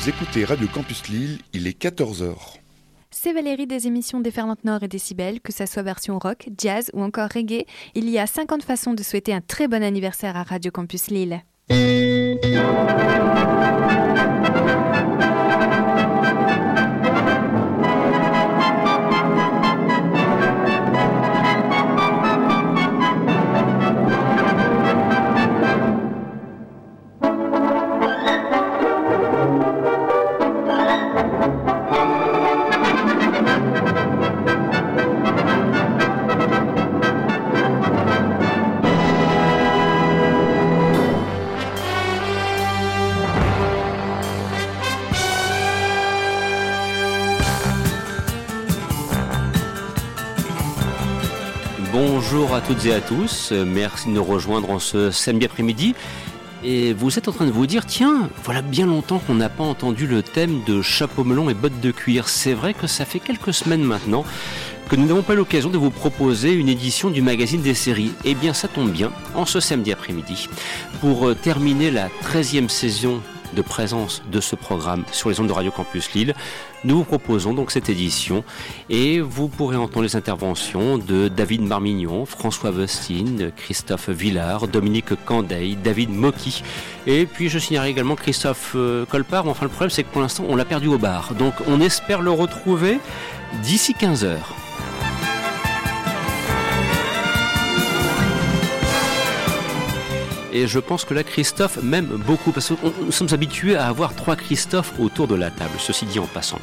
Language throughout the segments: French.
Vous écoutez Radio Campus Lille, il est 14h. C'est Valérie des émissions Déferlante Nord et Décibel, que ça soit version rock, jazz ou encore reggae. Il y a 50 façons de souhaiter un très bon anniversaire à Radio Campus Lille. Toutes et à tous, merci de nous rejoindre en ce samedi après-midi. Et vous êtes en train de vous dire, tiens, voilà bien longtemps qu'on n'a pas entendu le thème de chapeau melon et bottes de cuir. C'est vrai que ça fait quelques semaines maintenant que nous n'avons pas l'occasion de vous proposer une édition du magazine des séries. Eh bien, ça tombe bien, en ce samedi après-midi. Pour terminer la 13e saison de présence de ce programme sur les ondes de Radio Campus Lille. Nous vous proposons donc cette édition et vous pourrez entendre les interventions de David Marmignon, François Vestine, Christophe Villard, Dominique Candeil, David Mocky et puis je signalerai également Christophe euh, Colpart. Enfin le problème c'est que pour l'instant on l'a perdu au bar. Donc on espère le retrouver d'ici 15 heures. Et je pense que là, Christophe m'aime beaucoup, parce que nous sommes habitués à avoir trois Christophe autour de la table, ceci dit en passant.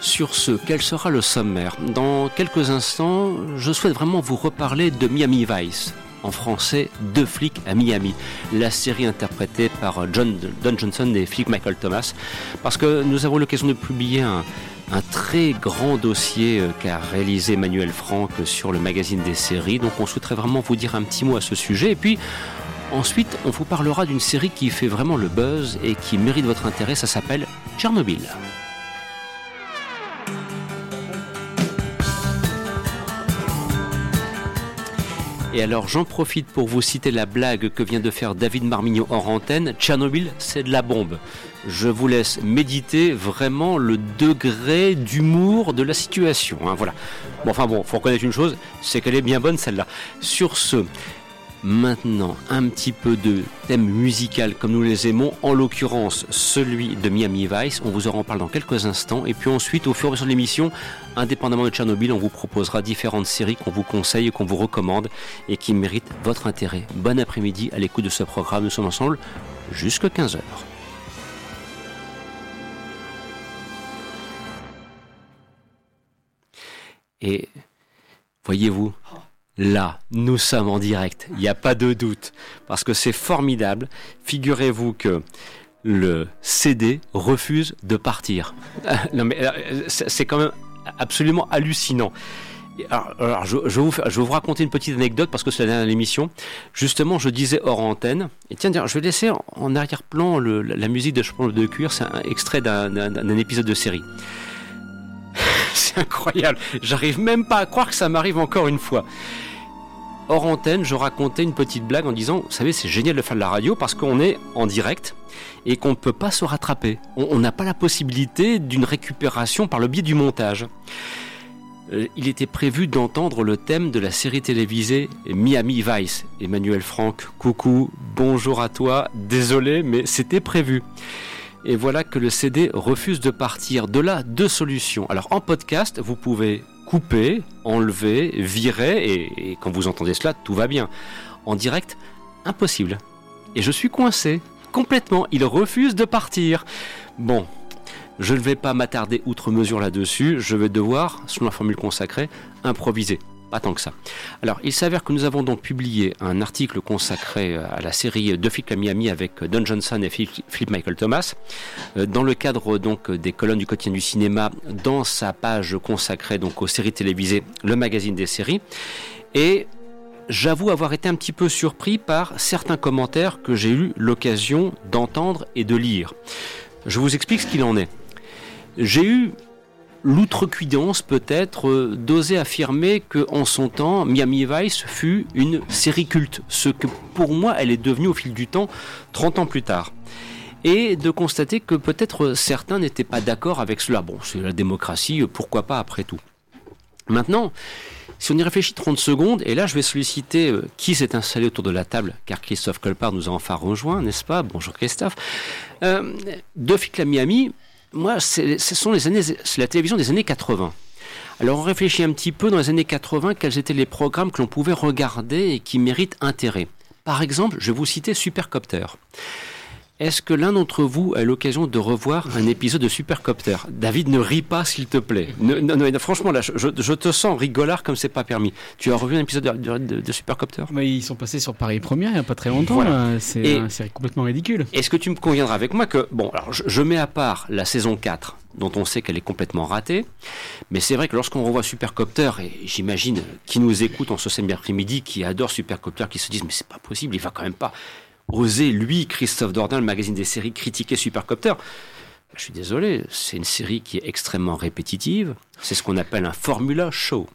Sur ce, quel sera le sommaire Dans quelques instants, je souhaite vraiment vous reparler de Miami Vice, en français Deux flics à Miami, la série interprétée par John Don Johnson et flic Michael Thomas, parce que nous avons l'occasion de publier un, un très grand dossier euh, qu'a réalisé Emmanuel Franck sur le magazine des séries. Donc on souhaiterait vraiment vous dire un petit mot à ce sujet. Et puis Ensuite, on vous parlera d'une série qui fait vraiment le buzz et qui mérite votre intérêt, ça s'appelle Tchernobyl. Et alors j'en profite pour vous citer la blague que vient de faire David Marmignon hors antenne. Tchernobyl, c'est de la bombe. Je vous laisse méditer vraiment le degré d'humour de la situation. Hein, voilà. Bon, enfin bon, faut reconnaître une chose, c'est qu'elle est bien bonne celle-là. Sur ce, Maintenant, un petit peu de thème musical comme nous les aimons, en l'occurrence celui de Miami Vice. On vous en parle dans quelques instants. Et puis ensuite, au fur et à mesure de l'émission, indépendamment de Tchernobyl, on vous proposera différentes séries qu'on vous conseille qu'on vous recommande et qui méritent votre intérêt. Bon après-midi à l'écoute de ce programme. Nous sommes ensemble jusqu'à 15h. Et voyez-vous, Là, nous sommes en direct, il n'y a pas de doute, parce que c'est formidable. Figurez-vous que le CD refuse de partir. non mais euh, c'est quand même absolument hallucinant. Alors, je, vous, vais vous raconter une petite anecdote parce que c'est la dernière l'émission. Justement, je disais hors antenne. Et tiens, je vais laisser en arrière-plan la musique de Chemin de cuir. C'est un extrait d'un épisode de série. c'est incroyable. J'arrive même pas à croire que ça m'arrive encore une fois hors antenne, je racontais une petite blague en disant, vous savez, c'est génial de faire de la radio parce qu'on est en direct et qu'on ne peut pas se rattraper. On n'a pas la possibilité d'une récupération par le biais du montage. Euh, il était prévu d'entendre le thème de la série télévisée Miami Vice. Emmanuel Franck, coucou, bonjour à toi, désolé, mais c'était prévu. Et voilà que le CD refuse de partir. De là, deux solutions. Alors en podcast, vous pouvez couper, enlever, virer, et, quand vous entendez cela, tout va bien. En direct, impossible. Et je suis coincé, complètement. Il refuse de partir. Bon, je ne vais pas m'attarder outre mesure là-dessus, je vais devoir, selon la formule consacrée, improviser pas tant que ça. Alors, il s'avère que nous avons donc publié un article consacré à la série De flics à Miami avec Don Johnson et Philip Michael Thomas, euh, dans le cadre donc des colonnes du quotidien du cinéma, dans sa page consacrée donc aux séries télévisées, le magazine des séries. Et j'avoue avoir été un petit peu surpris par certains commentaires que j'ai eu l'occasion d'entendre et de lire. Je vous explique ce qu'il en est. J'ai eu l'outrecuidance peut-être euh, d'oser affirmer que en son temps Miami Vice fut une série culte, ce que pour moi elle est devenue au fil du temps 30 ans plus tard. et de constater que peut-être certains n'étaient pas d'accord avec cela. Bon, c'est la démocratie, pourquoi pas après tout. Maintenant, si on y réfléchit 30 secondes, et là je vais solliciter euh, qui s'est installé autour de la table, car Christophe Colpart nous a enfin rejoint, n'est-ce pas? Bonjour Christophe. Euh, flics à Miami, moi, ce les années, c'est la télévision des années 80. Alors on réfléchit un petit peu dans les années 80, quels étaient les programmes que l'on pouvait regarder et qui méritent intérêt. Par exemple, je vais vous citer Supercopter. Est-ce que l'un d'entre vous a eu l'occasion de revoir un épisode de Supercopter? David, ne ris pas, s'il te plaît. Non, non, franchement, là, je, je, te sens rigolard comme c'est pas permis. Tu as revu un épisode de, de, de Supercopter? Mais Ils sont passés sur Paris Première il n'y a pas très longtemps. C'est complètement ridicule. Est-ce que tu me conviendras avec moi que, bon, alors je, je mets à part la saison 4, dont on sait qu'elle est complètement ratée, mais c'est vrai que lorsqu'on revoit Supercopter, et j'imagine qui nous écoute en ce samedi après-midi, qui adore Supercopter, qui se disent mais c'est pas possible, il va quand même pas oser, lui, Christophe Dordain, le magazine des séries, critiquer Supercopter. Je suis désolé, c'est une série qui est extrêmement répétitive. C'est ce qu'on appelle un formula show.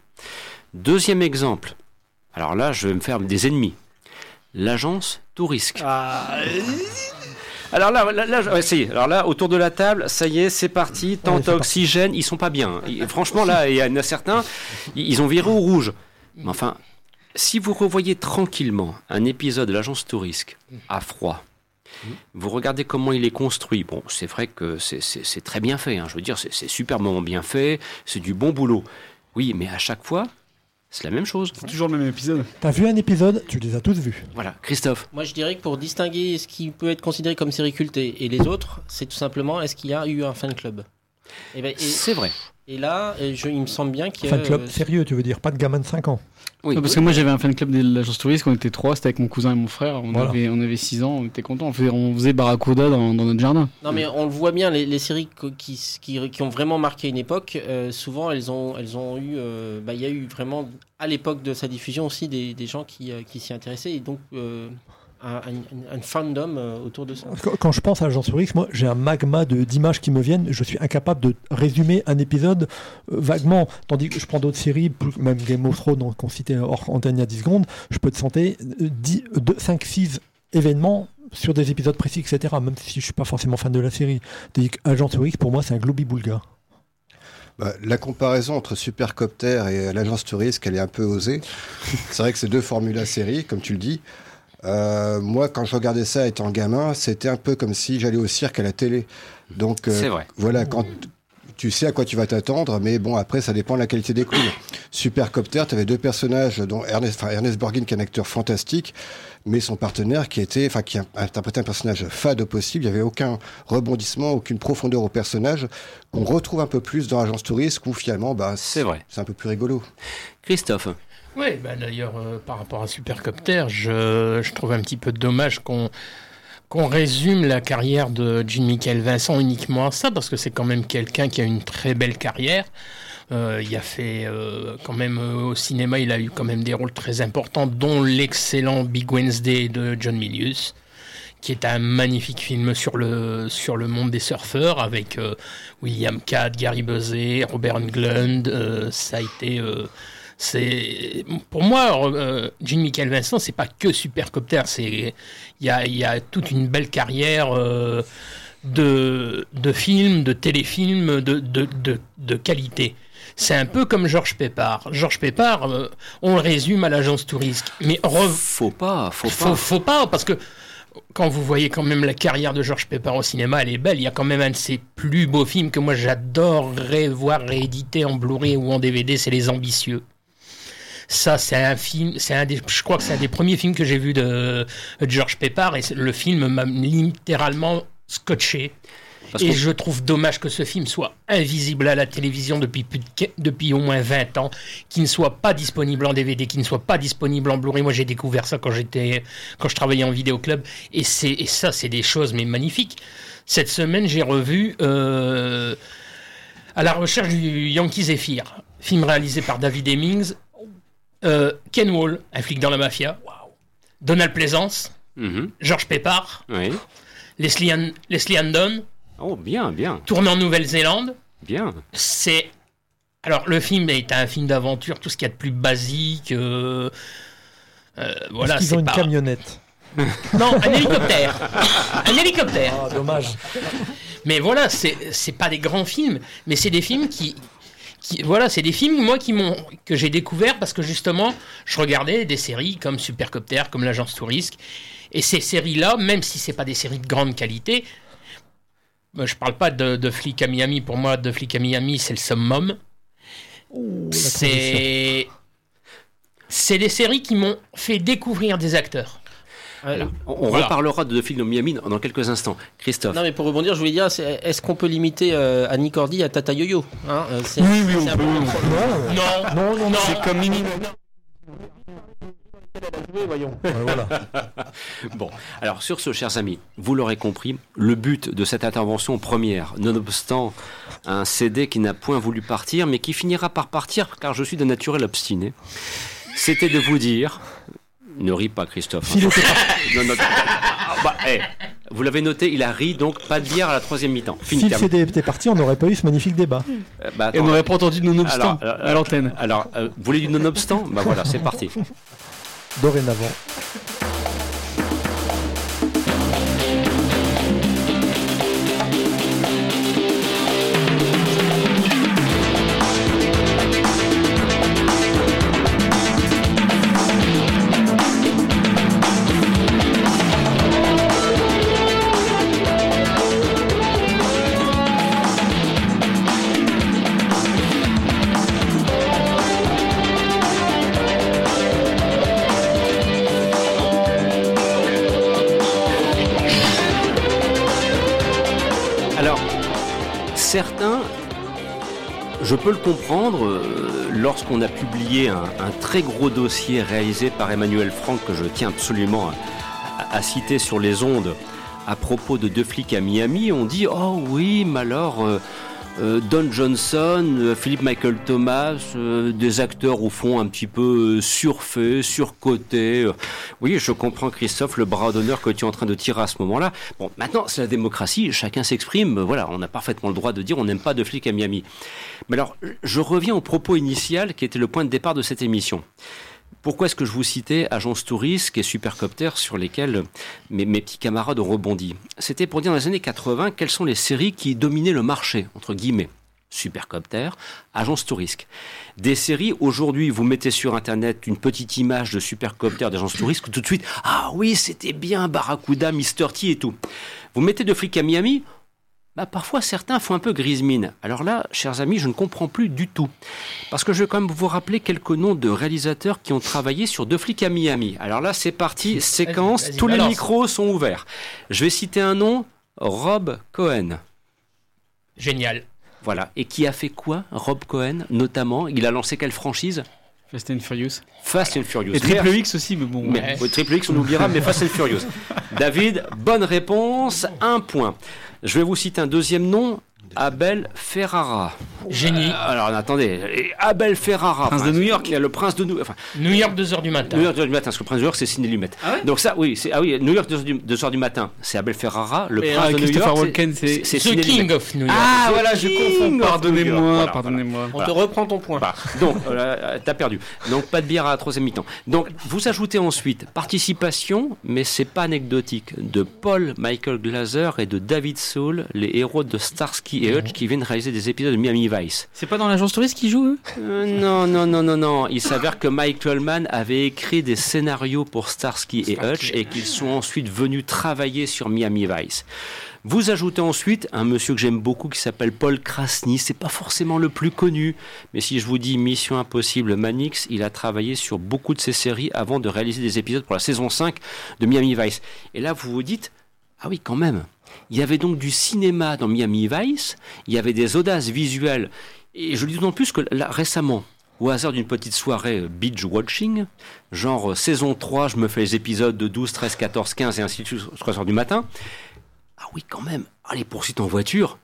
Deuxième exemple. Alors là, je vais me faire des ennemis. L'agence Tourisque. Ah. Alors là, là, là Alors là, autour de la table, ça y est, c'est parti. Tant ouais, oxygène, ils sont pas bien. franchement, là, il y en a certains, ils ont viré au rouge. Mais enfin, si vous revoyez tranquillement un épisode de l'agence Tourisque à froid, vous regardez comment il est construit. Bon, c'est vrai que c'est très bien fait. Hein. Je veux dire, c'est superbement bien fait. C'est du bon boulot. Oui, mais à chaque fois, c'est la même chose. C'est toujours le même épisode. T'as vu un épisode, tu les as tous vus. Voilà, Christophe. Moi, je dirais que pour distinguer ce qui peut être considéré comme série et les autres, c'est tout simplement est-ce qu'il y a eu un fan club? Et ben, C'est vrai. Et là, je, il me semble bien qu'il y a. Fan club sérieux, tu veux dire, pas de gamin de 5 ans. Oui, parce que moi j'avais un fan club de l'agence touriste, on était trois, c'était avec mon cousin et mon frère, on, avait, on avait 6 ans, on était contents, on faisait, on faisait Barracuda dans, dans, notre jardin. Non mais on le voit bien, les, les séries qui, qui, qui, ont vraiment marqué une époque, euh, souvent elles ont, elles ont eu, euh, bah, il y a eu vraiment à l'époque de sa diffusion aussi des, des gens qui, euh, qui s'y intéressaient. Et donc euh, un, un, un, fandom autour de ça. Quand je pense à l'agence touriste, moi j'ai un magma d'images qui me viennent. Je suis incapable de résumer un épisode euh, vaguement. Tandis que je prends d'autres séries, même Game of Thrones qu'on citait hors antenne il y a 10 secondes, je peux te sentir 5-6 événements sur des épisodes précis, etc. Même si je suis pas forcément fan de la série. Tandis qu'Agence Touriste, pour moi, c'est un globi-boulga. Bah, la comparaison entre Supercopter et l'agence touriste, elle est un peu osée. c'est vrai que c'est deux formulas séries, comme tu le dis. Euh, moi, quand je regardais ça étant gamin, c'était un peu comme si j'allais au cirque à la télé. Donc, euh, vrai. voilà, quand tu sais à quoi tu vas t'attendre, mais bon, après, ça dépend de la qualité des coups. Supercopter, tu avais deux personnages, dont Ernest, enfin, Ernest Borgin, qui est un acteur fantastique, mais son partenaire qui était, enfin, qui interprétait un personnage fade au possible. Il n'y avait aucun rebondissement, aucune profondeur au personnage qu'on retrouve un peu plus dans Agence Touriste, où finalement, bah, c'est vrai. C'est un peu plus rigolo. Christophe. Oui, bah d'ailleurs, euh, par rapport à Supercopter, je, trouve un petit peu dommage qu'on qu'on résume la carrière de Jean-Michel Vincent uniquement à ça, parce que c'est quand même quelqu'un qui a une très belle carrière. Euh, il a fait euh, quand même au cinéma, il a eu quand même des rôles très importants, dont l'excellent Big Wednesday de John Milius, qui est un magnifique film sur le sur le monde des surfeurs avec William Catt, Gary Buzet, Robert Englund. Ça a été c'est pour moi euh, Jean Michael Vincent c'est pas que Supercopter c'est il y a, y a toute une belle carrière euh, de, de films de téléfilms de, de, de, de qualité c'est un peu comme Georges Pépard. Georges Pépard, euh, on le résume à l'agence touriste. Mais faut pas, faut pas. Faut, faut pas, parce que quand vous voyez quand même la carrière de Georges Pépard au cinéma, elle est belle. Il y a quand même un de ses plus beaux films que moi j'adorerais voir réédité en Blu-ray ou en DVD, c'est Les Ambitieux. Ça, c'est un film, c'est un des, je crois que c'est un des premiers films que j'ai vu de George Pepper et le film m'a littéralement scotché. Parce et je trouve dommage que ce film soit invisible à la télévision depuis, plus de, depuis au moins 20 ans, qu'il ne soit pas disponible en DVD, qu'il ne soit pas disponible en Blu-ray. Moi, j'ai découvert ça quand j'étais, quand je travaillais en vidéo club. Et c'est, et ça, c'est des choses, mais magnifiques. Cette semaine, j'ai revu, euh, à la recherche du Yankee Zephyr, film réalisé par David Hemmings, euh, Ken Wall, un flic dans la mafia. Wow. Donald Pleasance. Mm -hmm. Georges Pépard. Oui. Leslie, An Leslie Andon. Oh, bien, bien. Tourné en Nouvelle-Zélande. Bien. C'est. Alors, le film est un film d'aventure, tout ce qu'il y a de plus basique. Euh... Euh, voilà, Ils ont une pas... camionnette. Non, un hélicoptère. Un hélicoptère. Ah, dommage. Mais voilà, c'est c'est pas des grands films, mais c'est des films qui, qui voilà, c'est des films moi qui m'ont que j'ai découvert parce que justement, je regardais des séries comme Supercopter, comme l'agence Tourisque, et ces séries-là, même si c'est pas des séries de grande qualité, moi, je parle pas de, de Flic à Miami. Pour moi, de Flic à Miami, c'est le summum. C'est c'est des séries qui m'ont fait découvrir des acteurs. On, on Voilà. reparlera de Film Miami dans dans quelques instants. Christophe. Non mais pour rebondir, je voulais dire, est-ce qu'on peut limiter euh, Annie Cordy à Tata Yo-Yo hein, euh, Oui, oui, on peut. peu- Non, Non, non, non. C'est comme Mimi. voyons. Voilà. Bon, alors sur ce, chers amis, vous l'aurez compris, le but de cette intervention première, nonobstant un CD qui n'a point voulu partir, mais qui finira par partir car je suis de naturel obstiné, c'était de vous dire. Ne ris pas, Christophe. Parti, Non, non, ah, bah, eh, vous l'avez noté, il a ri, donc pas de bière à la troisième mi-temps. Fini. si le terminé. CD était parti, on n'aurait pas eu ce magnifique débat. Euh, bah, Et on n'aurait pas entendu de non-obstant à l'antenne. alors, euh, vous voulez du nonobstant? Bah voilà, c'est parti. Dorénavant. Je peux le comprendre, euh, lorsqu'on a publié un, très gros dossier réalisé par Emmanuel Franck, que je tiens absolument à, citer sur les ondes, à propos de deux flics à Miami, on dit Oh oui, mais alors. euh, Don Johnson, euh, Philippe Michael Thomas, euh, des acteurs au fond un petit peu euh, surfaits, surcotés. euh. Oui, je comprends Christophe, le bras d'honneur que tu es en train de tirer à ce moment-là. Bon, maintenant, c'est la démocratie, chacun s'exprime, euh, voilà, on a parfaitement le droit de dire on n'aime pas de flics à Miami. Mais alors, je reviens au propos initial qui était le point de départ de cette émission. Pourquoi est-ce que je vous citais Agence Touriste et Supercopter sur lesquels mes, petits camarades ont rebondi? C'était pour dire dans les années 80 quelles sont les séries qui dominaient le marché, entre guillemets? Supercopter, Agence Touriste. Des séries, aujourd'hui, vous mettez sur Internet une petite image de Supercopter d'Agence Touriste, tout de suite, ah oui, c'était bien Barracuda, Mr. T et tout. Vous mettez de flics à Miami, bah, parfois certains font un peu grise mine. Alors là, chers amis, je ne comprends plus du tout. Parce que je vais quand même vous rappeler quelques noms de réalisateurs qui ont travaillé sur Deux flics à Miami. Alors là, c'est parti, séquence, tous les micros sont ouverts. Je vais citer un nom, Rob Cohen. génial. Voilà. Et qui a fait quoi, Rob Cohen, notamment? Il a lancé quelle franchise? Fast and Furious. Fast and Furious. Et Triple X aussi, mais bon. Mais, Ouais. oui, Triple X, on oubliera, mais Fast and Furious. David, bonne réponse, un point. Je vais vous citer un deuxième nom, Abel Ferrara. Génie. Euh, alors attendez, Abel Ferrara, Prince de New York. le prince de New York. Enfin, New York 2h du matin. New York 2h du matin, parce que le prince de New York c'est Sidney Lumet. Ah ouais Donc ça, oui, c'est ah oui, New York 2h du, 2h du matin, c'est Abel Ferrara, le Et, prince euh, de New Christopher York. Walken, c'est- c'est The Sidney King Lumet. of New York. Ah voilà, je confonds. Pardonnez-moi, Voilà, pardonnez-moi. On te reprend ton point. Voilà. Donc, euh, t'as perdu. Donc, pas de bière à la troisième mi-temps. Donc, vous ajoutez ensuite participation, mais c'est pas anecdotique, de Paul Michael Glaser et de David Soul, les héros de Starsky et Hutch qui viennent réaliser des épisodes de Miami Vice. C'est pas dans l'agence touriste qui joue eux? Euh, non, non, non, non, non. Il s'avère que Michael Mann avait écrit des scénarios pour Starsky et Hutch et qu'ils sont ensuite venus travailler sur Miami Vice. Vous ajoutez ensuite un monsieur que j'aime beaucoup qui s'appelle Paul Krasny. C'est pas forcément le plus connu, mais si je vous dis Mission Impossible Manix, il a travaillé sur beaucoup de ces séries avant de réaliser des épisodes pour la saison 5 de Miami Vice. Et là, vous vous dites, ah oui, quand même. Il y avait donc du cinéma dans Miami Vice, il y avait des audaces visuelles. Et je le dis d'autant plus que récemment, au hasard d'une petite soirée binge watching, genre euh, saison 3, je me fais les épisodes de 12, 13, 14, 15 et ainsi de suite, 3 heures du matin. Ah oui, quand même. Ah, les poursuites en voiture.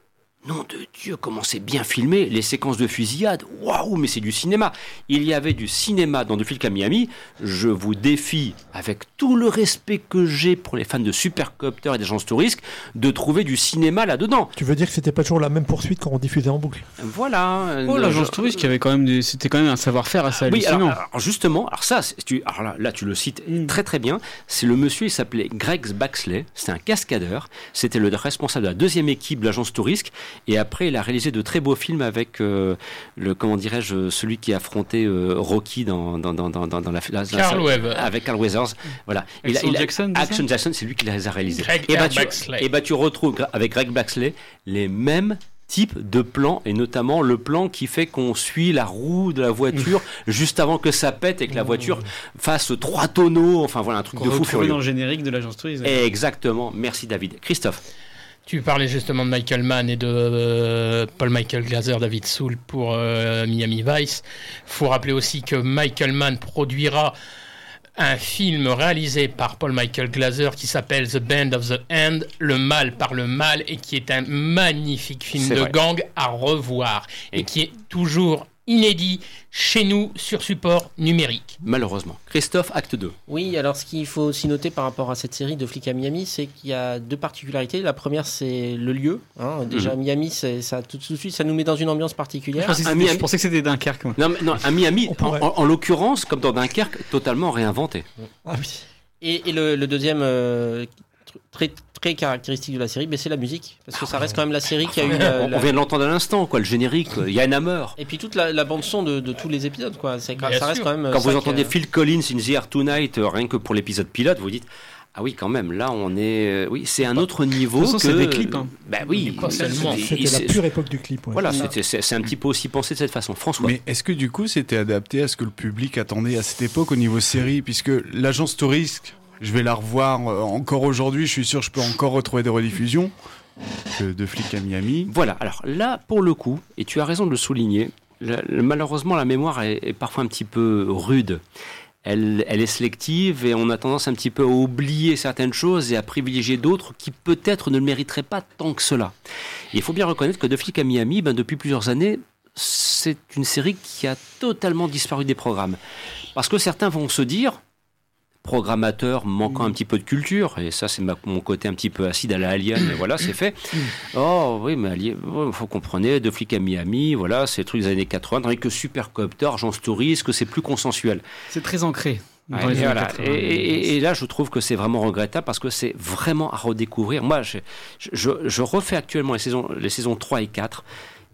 Nom de Dieu, comment c'est bien filmé, les séquences de fusillade, waouh, mais c'est du cinéma. Il y avait du cinéma dans The Flic à Miami. Je vous défie, avec tout le respect que j'ai pour les fans de Supercopter et d'Agence Touriste, de trouver du cinéma là-dedans. Tu veux dire que c'était pas toujours la même poursuite quand on diffusait en boucle? Voilà. Oh, Euh, l'agence touriste qui avait quand même des- c'était quand même un savoir-faire assez Oui, hallucinant. alors, alors, justement, alors ça, c'est- tu, alors là, là, tu le cites très très bien. C'est le monsieur, il s'appelait Greg Baxley. C'était un cascadeur. C'était le responsable de la deuxième équipe de l'agence Tourisque. Et après, il a réalisé de très beaux films avec euh, le, comment dirais-je, celui qui a affronté euh, Rocky dans, dans, dans, dans, dans la, Carl la-. Avec Carl Weathers. Voilà. Action Jackson, Action Jackson, c'est lui qui les a réalisés. Greg et, bah, tu, Baxley. et bah, tu retrouves avec Greg Baxley les mêmes types de plans et notamment le plan qui fait qu'on suit la roue de la voiture juste avant que ça pète et que la voiture fasse trois tonneaux enfin voilà un truc de fou furieux dans le générique de l'agence touriste. exactement merci David Christophe Tu parlais justement de Michael Mann et de euh, Paul Michael Glaser, David Soul pour euh, Miami Vice. faut rappeler aussi que Michael Mann produira un film réalisé par Paul Michael Glaser qui s'appelle The Band of the End, Le mal par le mal, et qui est un magnifique film de vrai. gang à revoir et Et- qui est toujours inédit chez nous sur support numérique. malheureusement Christophe acte 2 Oui, alors ce qu'il faut aussi noter par rapport à cette série de flics à Miami, c'est qu'il y a deux particularités. La première, c'est le lieu. hein. Déjà, Miami, c'est- ça, tout de suite, ça nous met dans une ambiance Je particulière. pensais que c'était- Miami. je pensais que c'était Dunkerque. moi. non, mais- non à Miami On en, pourrait. en- en l'occurrence comme dans Dunkerque totalement réinventé Ah oui. Et, et le, le deuxième, euh, tr- très, caractéristique de la série, ben, c'est la musique. Parce que ça reste quand même la série qui a eu. la- on, la- on vient de l'entendre à l'instant quoi le générique Yann Hammer Et puis toute la, la bande-son de, de tous les épisodes, quoi. Ça reste quand même. quand ça vous entendez euh, Phil Collins in the Air Tonight euh, rien que pour l'épisode pilote vous dites ah oui, quand même. Là, on est. euh, Oui, c'est un autre niveau. De toute façon, que... c'est des clips, hein. Bah oui. C'était la pure époque du clip. ouais. Voilà, c'est un petit peu aussi pensé de cette façon. François. Mais est-ce que du coup c'était adapté à ce que le public attendait à cette époque au niveau série? Puisque l'agence Touriste, je vais la revoir euh, encore aujourd'hui, je suis sûr que je peux encore retrouver des rediffusions de Flic à Miami. Voilà, alors là, pour le coup, et tu as raison de le souligner, malheureusement, la mémoire est, parfois un petit peu rude. Elle, est sélective et on a tendance un petit peu à oublier certaines choses et à privilégier d'autres qui peut-être ne le mériteraient pas tant que cela. Il faut bien reconnaître que De à Miami, ben, depuis plusieurs années, c'est une série qui a totalement disparu des programmes. Parce que certains vont se dire, programmateur manquant un petit peu de culture, et ça c'est ma- mon côté un petit peu acide à la Alien, mais voilà, c'est fait. Oh oui, mais Alien, il faut comprendre, de flics à Miami, voilà, c'est le truc des années 80, tandis que Supercopter, Agence Touriste, que c'est plus consensuel. C'est très ancré. Ouais, et, années voilà. 80. Et- et- et là, je trouve que c'est vraiment regrettable parce que c'est vraiment à redécouvrir. Moi, je, je, je refais actuellement les saisons, les saisons 3 et 4.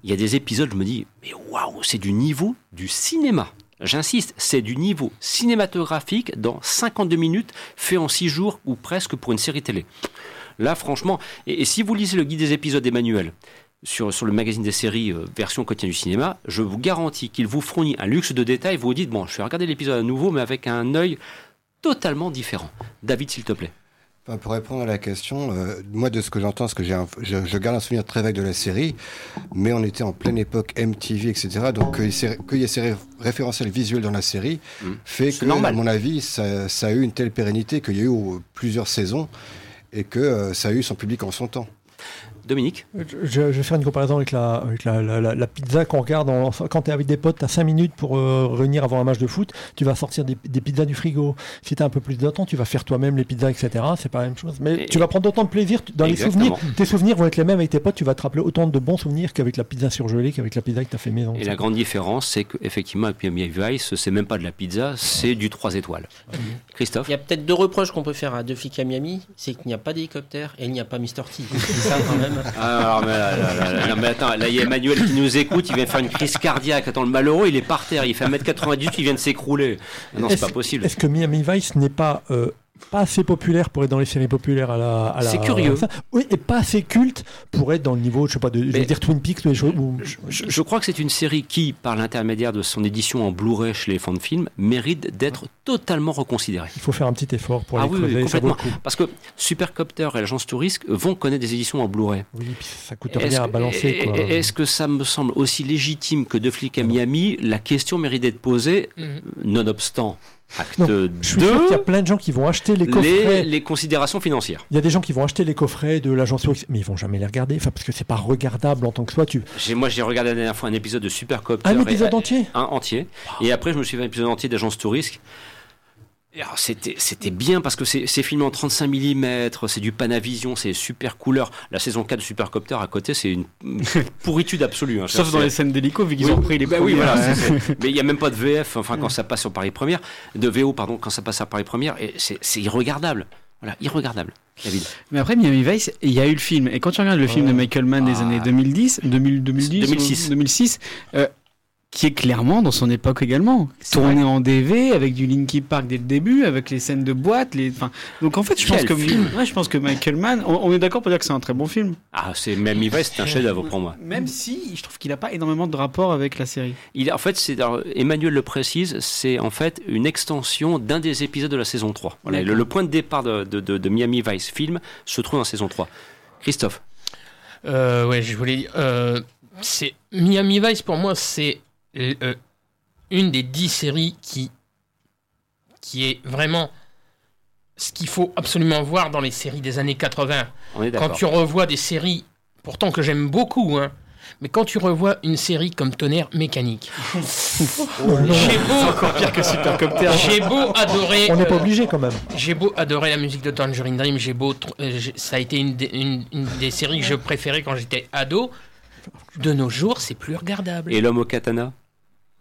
Il y a des épisodes, je me dis, mais waouh, c'est du niveau du cinéma. J'insiste, c'est du niveau cinématographique dans 52 minutes, fait en 6 jours ou presque pour une série télé. Là, franchement, et, si vous lisez le guide des épisodes Emmanuel sur, sur le magazine des séries euh, version quotidienne du cinéma, je vous garantis qu'il vous fournit un luxe de détails. Vous vous dites, bon, je vais regarder l'épisode à nouveau, mais avec un œil totalement différent. David, s'il te plaît. Enfin, pour répondre à la question, euh, moi de ce que j'entends, ce que j'ai, je, je garde un souvenir très vague de la série, mais on était en pleine époque MTV, etc. Donc qu'il y ait ces- qu'il y ait ces ré- référentiels visuels dans la série Mm. fait que, normal. à mon avis, ça, ça a eu une telle pérennité qu'il y a eu euh, plusieurs saisons et que euh, ça a eu son public en son temps. Dominique Je, je vais faire une comparaison avec la, avec la, la- la- la pizza qu'on regarde en- quand tu es avec des potes, tu as 5 minutes pour euh, réunir avant un match de foot, tu vas sortir des, des pizzas du frigo. Si tu as un peu plus de temps, tu vas faire toi-même les pizzas, etc. C'est pas la même chose. Mais Et- tu vas prendre autant de plaisir dans les souvenirs. Tes souvenirs vont être les mêmes avec tes potes, tu vas te rappeler autant de bons souvenirs qu'avec la pizza surgelée, qu'avec la pizza que tu as fait maison. Et la grande différence, c'est qu'effectivement, avec Miami Vice, c'est même pas de la pizza, c'est du 3 étoiles. Christophe Il y a peut-être deux reproches qu'on peut faire à deux flics à Miami, c'est qu'il n'y a pas d'hélicoptère et il n'y a pas Mr. T. C'est ça quand même. Ah, alors, mais là, là, là, non, mais attends, là, il y a Emmanuel qui nous écoute, il vient de faire une crise cardiaque. Attends, le malheureux, il est par terre, il fait 1m98, il vient de s'écrouler. Non, c'est pas possible. Est-ce que Miami Vice n'est pas euh, pas assez populaire pour être dans les séries populaires à la. à la- C'est curieux. Oui, et pas assez culte pour être dans le niveau, je sais pas, de, je Mais- veux dire Twin Peaks ou des choses. ou- Je, je crois que c'est une série qui, par l'intermédiaire de son édition en Blu-ray chez les fans de films, mérite d'être totalement reconsidérée. Il faut faire un petit effort pour Ah les oui, oui, creuser, complètement. Parce que Supercopter et l'agence Touriste vont connaître des éditions en Blu-ray. Oui, puis ça coûte rien à balancer. quoi. Est-ce que ça me semble aussi légitime que De Flic à Miami La question mérite d'être posée, Mhm. nonobstant Acte Non, 2, Je suis sûr qu'il y a plein de gens qui vont acheter les coffrets. les considérations financières. Il y a des gens qui vont acheter les coffrets de l'agence mais ils vont jamais les regarder. Enfin, parce que c'est pas regardable en tant que soi. Tu... Moi, j'ai regardé la dernière fois un épisode de Supercopter. Un et- épisode entier un entier. Et après, je me suis fait un épisode entier d'Agence Touriste. C'était c'était bien parce que c'est c'est filmé en 35 mm, c'est du Panavision, c'est super couleur. La saison 4 de Supercopter à côté, c'est une pourritude absolue. hein. Sauf dans les scènes d'hélico, vu qu'ils Oui, ont pris les bah oui, premiers. voilà. c'est- c'est- Mais il n'y a même pas de VF, enfin quand ça passe sur Paris Première, de VO pardon, quand ça passe sur Paris Première, et c'est c'est irregardable. Voilà, irregardable. David. Mais après Miami Vice, il y a eu le film. Et quand tu regardes le film de Michael Mann des Ah. années 2010, 2000, 2010 2006. ou 2006 euh, qui est clairement dans son époque également. Tourné en DV, avec du Linkin Park dès le début, avec les scènes de boîte. Les... enfin, donc en fait, je pense, que, ouais, je pense que Michael Mann, on, on est d'accord pour dire que c'est un très bon film. Ah, c'est Miami Vice, c'est un chef-d'œuvre pour moi. Même si je trouve qu'il n'a pas énormément de rapport avec la série. Il, en fait, c'est Emmanuel le précise, c'est en fait une extension d'un des épisodes de la saison 3. Voilà, le, point de départ de, de- de- de Miami Vice film se trouve dans saison 3. Christophe. Euh, ouais, je voulais dire. euh, c'est Miami Vice pour moi, c'est euh, une des dix séries qui qui est vraiment ce qu'il faut absolument voir dans les séries des années 80. On est Quand tu revois des séries, pourtant que j'aime beaucoup, hein, mais quand tu revois une série comme Tonnerre Mécanique, j'ai beau, Encore pire que Supercopter. j'ai beau adorer, On n'est pas euh, obligé quand même. j'ai beau adorer la musique de Tangerine Dream, j'ai beau, tr- euh, j'ai- ça a été une des, une- une des séries que je préférais quand j'étais ado. De nos jours, c'est plus regardable. Et l'homme au katana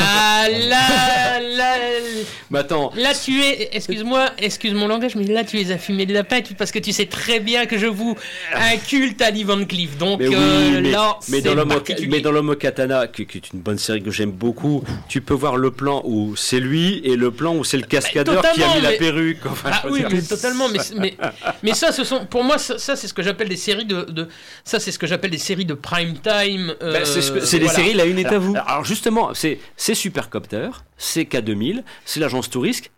Ah là, là, Mais attends, là tu es, excuse-moi, excuse mon langage, mais là tu es à fumer de la pâte parce que tu sais très bien que je vous inculte à Lee Van Cleef. Donc mais oui, euh, mais, là, mais c'est dans l'homme mais dans l'homme katana, qui, qui est une bonne série que j'aime beaucoup, tu peux voir le plan où c'est lui et le plan où c'est le cascadeur qui a mis la perruque. Enfin, Ah oui, mais totalement. Mais, mais, mais ça, ce sont, pour moi, ça, ça, c'est ce que j'appelle des séries de, de- ça, c'est ce que j'appelle des séries de prime time. euh, Bah, c'est ce que- c'est des voilà. séries, la une est à vous. Alors justement, c'est c'est Supercopter, c'est K2000, c'est l'agence touriste.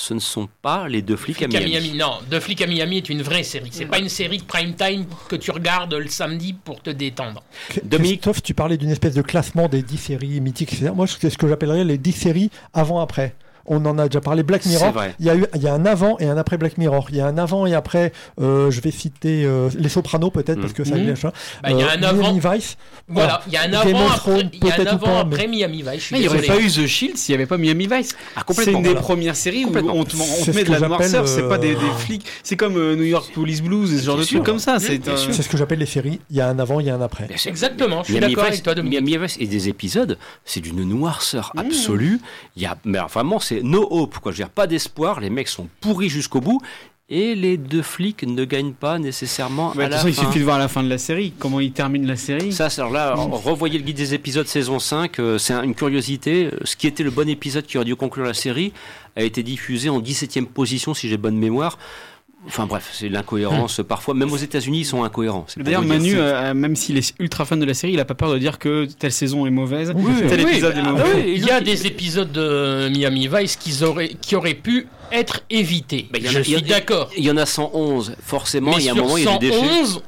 Ce ne sont pas les deux flics, Flic à à Miami. Miami. Non, De Flic à Miami est une vraie série. C'est pas une série de prime time que tu regardes le samedi pour te détendre. Dominique. Christophe, tu parlais d'une espèce de classement des 10 séries mythiques, etc. Moi, c'est ce que j'appellerais les 10 séries avant-après. On en a déjà parlé. Black C'est Mirror, il y, a eu, il y a un avant et un après Black Mirror. Il y a un avant et après, euh, je vais citer euh, Les Sopranos peut-être, parce que ça glisse, hein. Bah, il y a Euh, un avant- Miami Vice. Voilà, il y a un avant, après, Thrones, il y a un avant pas, après mais- Miami Vice. Il n'y aurait pas eu The Shield s'il n'y avait pas Miami Vice. Ah, C'est une des voilà. premières séries où on te, on te C'est met de la noirceur, c'est pas des, euh, des flics. C'est comme euh, New York Police Blues et ce genre de trucs comme ça. Mmh, C'est euh. C'est ce que j'appelle les séries. Il y a un avant, il y a un après. Exactement, je suis Miami d'accord Vice- avec toi. Miami Vice et des épisodes, c'est d'une noirceur absolue. Il y a, vraiment, c'est no hope. Quoi. Je veux dire, pas d'espoir. Les mecs sont pourris jusqu'au bout. Et les deux flics ne gagnent pas nécessairement à de toute la façon, il suffit de voir la fin de la série, comment il termine la série. Ça, alors là, revoyez le guide des épisodes saison 5. euh, c'est un- une curiosité. Ce qui était le bon épisode qui aurait dû conclure la série a été diffusé en 17e position, si j'ai bonne mémoire. Enfin bref, c'est l'incohérence parfois. Même aux États-Unis, ils sont incohérents. D'ailleurs. Manu, euh, même s'il est ultra fan de la série, il a pas peur de dire que telle saison est mauvaise, Oui, tel Oui, épisode bah, est mauvais. Il y a des épisodes de Miami Vice qui auraient, qui auraient pu être évités. Bah, il y en a- je suis d'accord. Il y en a 111, forcément. Mais il y a un sur moment, il y a du déchet. 111,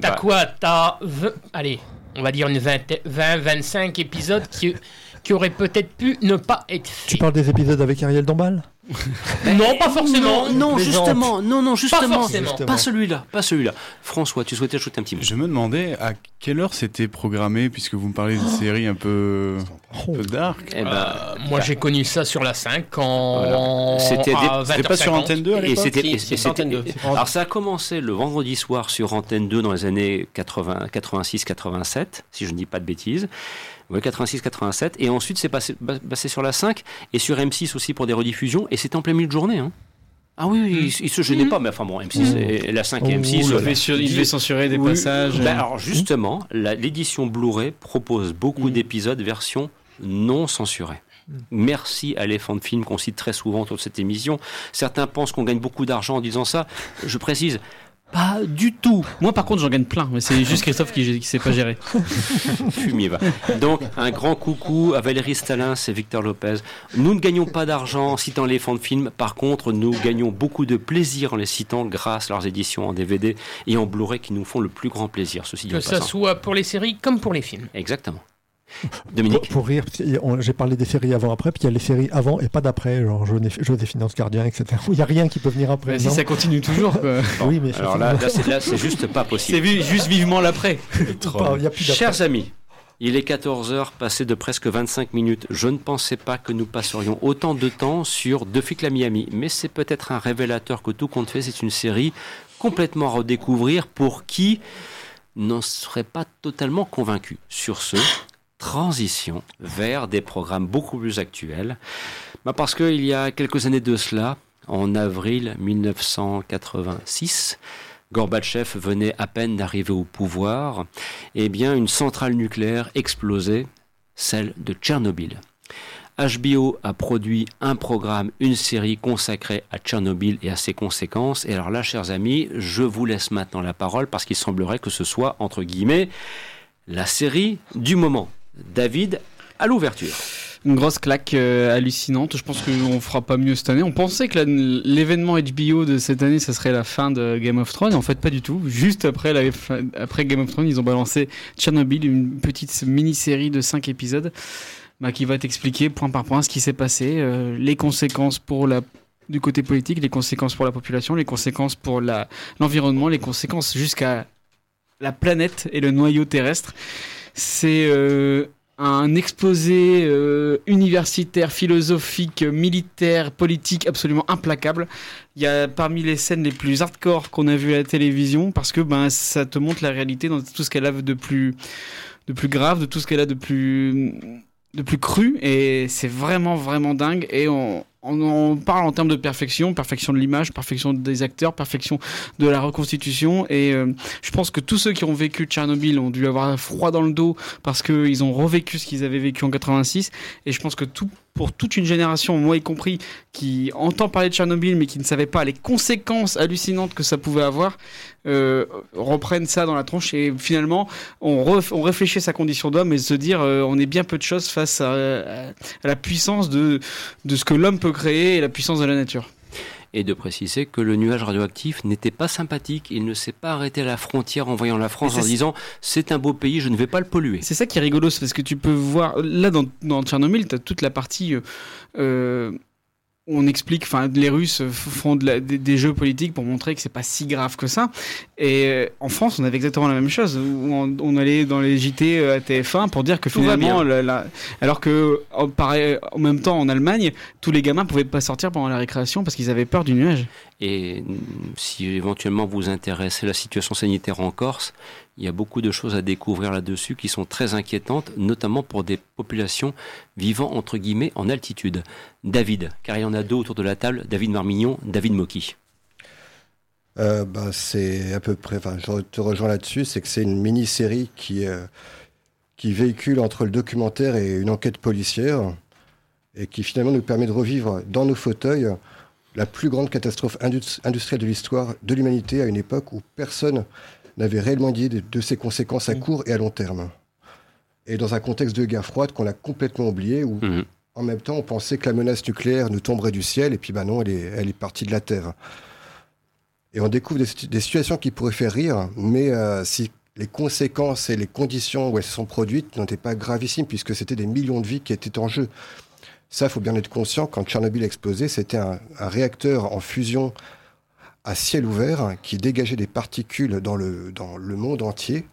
t'as Bah. quoi? T'as, v- allez, on va dire une 20, 20 25 épisodes qui, qui auraient peut-être pu ne pas être Tu parles des épisodes avec Ariel Dombal? Non, pas forcément. Non, justement, non, non, justement, pas celui-là, pas celui-là. François, tu souhaitais ajouter un petit mot Je me demandais à quelle heure c'était programmé, puisque vous me parlez d'une série un peu, un peu dark. Eh ben, Euh, moi, j'ai connu ça sur la 5 en. Voilà. C'était des- à C'était pas sur 20h50. Antenne 2 à et l'époque et c'était- Antenne 2. et- alors ça a commencé le vendredi soir sur Antenne 2 dans les années 80, 86, 87, si je ne dis pas de bêtises. Ouais, 86, 87. Et ensuite, c'est passé, sur la 5 et sur M6 aussi pour des rediffusions. Et c'était en plein milieu de journée. hein. Ah oui, oui, il, il se gênait pas, mais enfin bon, M6 et la 5 et Oh M6. Il là euh, sur- il devait censurer des oui. passages. Ben, alors justement, l'édition Blu-ray propose beaucoup d'épisodes version non censurée. Merci à Elephant Film qu'on cite très souvent autour de cette émission. Certains pensent qu'on gagne beaucoup d'argent en disant ça. Je précise, pas du tout. Moi, par contre, j'en gagne plein, mais c'est juste Christophe qui, qui sait pas gérer. Fumier va. Donc, un grand coucou à Valérie Stalin et Victor Lopez. Nous ne gagnons pas d'argent en citant les fonds de films. Par contre, nous gagnons beaucoup de plaisir en les citant grâce à leurs éditions en DVD et en Blu-ray qui nous font le plus grand plaisir. Ceci dit, Que ça passant. soit pour les séries comme pour les films. Exactement. Dominique Pour, pour rire, j'ai parlé des séries avant-après, puis il y a les séries avant et pas d'après, genre Joné- Joséphine Ange Gardien, etc. Il n'y a rien qui peut venir après. Bah, si ça continue toujours. Oui, mais Alors là, là, c'est, là, c'est juste pas c'est possible. vu- juste vivement l'après. Chers amis, il est 14h, passé de presque 25 minutes. Je ne pensais pas que nous passerions autant de temps sur Deux flics à Miami, mais c'est peut-être un révélateur que tout compte fait, c'est une série complètement à redécouvrir pour qui n'en serait pas totalement convaincu. Sur ce, transition vers des programmes beaucoup plus actuels. Bah parce qu'il y a quelques années de cela, en avril 1986, Gorbatchev venait à peine d'arriver au pouvoir, eh bien une centrale nucléaire explosait, celle de Tchernobyl. HBO a produit un programme, une série consacrée à Tchernobyl et à ses conséquences. Et alors là, chers amis, je vous laisse maintenant la parole parce qu'il semblerait que ce soit, entre guillemets, la série du moment. David, à l'ouverture. Une grosse claque euh, hallucinante. Je pense qu'on fera pas mieux cette année. On pensait que l'événement HBO de cette année, ça serait la fin de Game of Thrones. En fait, pas du tout. Juste après, Game of Thrones, ils ont balancé Tchernobyl, une petite mini-série de 5 épisodes bah, qui va t'expliquer point par point ce qui s'est passé, euh, les conséquences pour du côté politique, les conséquences pour la population, les conséquences pour l'environnement, les conséquences jusqu'à la planète et le noyau terrestre. C'est euh, un exposé euh, universitaire, philosophique, militaire, politique absolument implacable. Il y a parmi les scènes les plus hardcore qu'on a vues à la télévision parce que ben ça te montre la réalité dans tout ce qu'elle a de plus de plus grave, de tout ce qu'elle a de plus de plus cru et c'est vraiment vraiment dingue. Et on, on parle en termes de perfection, perfection de l'image, perfection des acteurs, perfection de la reconstitution. Et euh, je pense que tous ceux qui ont vécu Tchernobyl ont dû avoir froid dans le dos parce qu'ils ont revécu ce qu'ils avaient vécu en 86 et je pense que tout pour toute une génération, moi y compris, qui entend parler de Tchernobyl mais qui ne savait pas les conséquences hallucinantes que ça pouvait avoir, euh, reprennent ça dans la tronche et finalement on, réfléchit à sa condition d'homme et se dire euh, on est bien peu de choses face à, la puissance de ce que l'homme peut créer et la puissance de la nature. Et de préciser que le nuage radioactif n'était pas sympathique. Il ne s'est pas arrêté à la frontière en voyant la France en disant c'est un beau pays, je ne vais pas le polluer. C'est ça qui est rigolo, c'est parce que tu peux voir, là dans, dans Tchernobyl, tu as toute la partie euh, euh, où on explique, enfin les Russes font de la- des, des jeux politiques pour montrer que c'est pas si grave que ça. Et euh, en France, on avait exactement la même chose, on, on allait dans les JT euh, à TF1 pour dire que Tout finalement, bien. la- la- alors que en, pareil, en même temps en Allemagne, tous les gamins pouvaient pas sortir pendant la récréation parce qu'ils avaient peur du nuage. Et mm, si éventuellement vous intéressez la situation sanitaire en Corse, il y a beaucoup de choses à découvrir là-dessus qui sont très inquiétantes, notamment pour des populations vivant entre guillemets en altitude. David, car il y en a deux autour de la table, David Marmignon, David Moki. Euh, bah, c'est à peu près, enfin, je te rejoins là-dessus, c'est que c'est une mini-série qui, euh, qui véhicule entre le documentaire et une enquête policière et qui finalement nous permet de revivre dans nos fauteuils la plus grande catastrophe indus- industrielle de l'histoire de l'humanité à une époque où personne n'avait réellement idée de, de ses conséquences à court et à long terme. Et dans un contexte de guerre froide qu'on a complètement oublié, où Mhm. en même temps on pensait que la menace nucléaire nous tomberait du ciel, et puis bah non, elle est, elle est partie de la Terre. Et on découvre des, situ- des situations qui pourraient faire rire, mais euh, si les conséquences et les conditions où elles se sont produites n'étaient pas gravissimes, puisque c'était des millions de vies qui étaient en jeu. Ça, il faut bien être conscient, quand Tchernobyl a explosé, c'était un, réacteur en fusion à ciel ouvert qui dégageait des particules dans le, monde entier,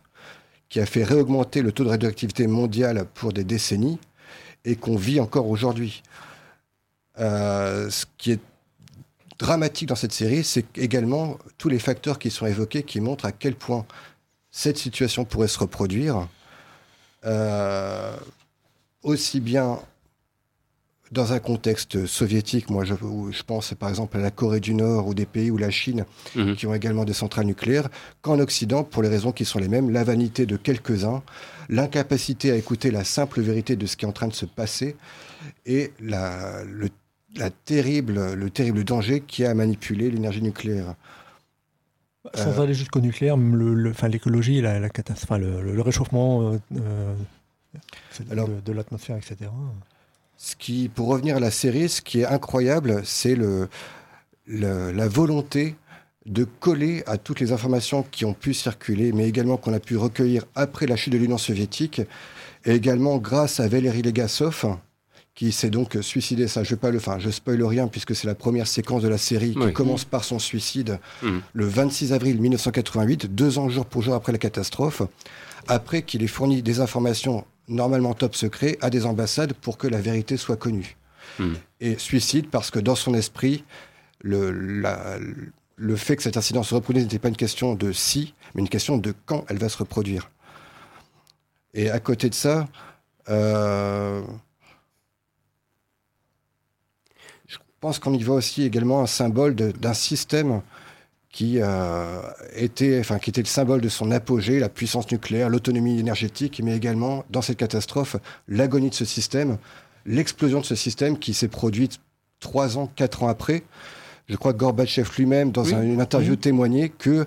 qui a fait réaugmenter le taux de radioactivité mondial pour des décennies et qu'on vit encore aujourd'hui. Euh, ce qui est dramatique dans cette série, c'est également tous les facteurs qui sont évoqués qui montrent à quel point cette situation pourrait se reproduire, euh, aussi bien dans un contexte soviétique, moi je, pense par exemple à la Corée du Nord ou des pays ou la Chine Mhm. qui ont également des centrales nucléaires, qu'en Occident pour les raisons qui sont les mêmes, la vanité de quelques-uns, l'incapacité à écouter la simple vérité de ce qui est en train de se passer et la, le, la terrible, le terrible danger qui a à manipuler l'énergie nucléaire. Sans Euh, aller jusqu'au nucléaire, même le- l'écologie, la, la catastrophe, le, réchauffement euh, euh, Alors- de, de l'atmosphère, etc. Ce qui, pour revenir à la série, ce qui est incroyable, c'est le, la volonté de coller à toutes les informations qui ont pu circuler, mais également qu'on a pu recueillir après la chute de l'Union soviétique, et également grâce à Valérie Legasov, qui s'est donc suicidé. Ça, je ne pas le, enfin, je spoil rien puisque c'est la première séquence de la série qui Oui. commence par son suicide Mhm. le 26 avril 1988, deux ans jour pour jour après la catastrophe, après qu'il ait fourni des informations normalement top secret à des ambassades pour que la vérité soit connue. Mhm. Et suicide parce que dans son esprit, le, la- le fait que cet incident se reproduise n'était pas une question de si, mais une question de quand elle va se reproduire. Et à côté de ça, euh, je pense qu'on y voit aussi également un symbole d'un système qui, euh, était, enfin, qui était le symbole de son apogée, la puissance nucléaire, l'autonomie énergétique, mais également, dans cette catastrophe, l'agonie de ce système, l'explosion de ce système qui s'est produite trois ans, quatre ans après. Je crois que Gorbatchev lui-même, dans Oui. un- une interview, témoignait que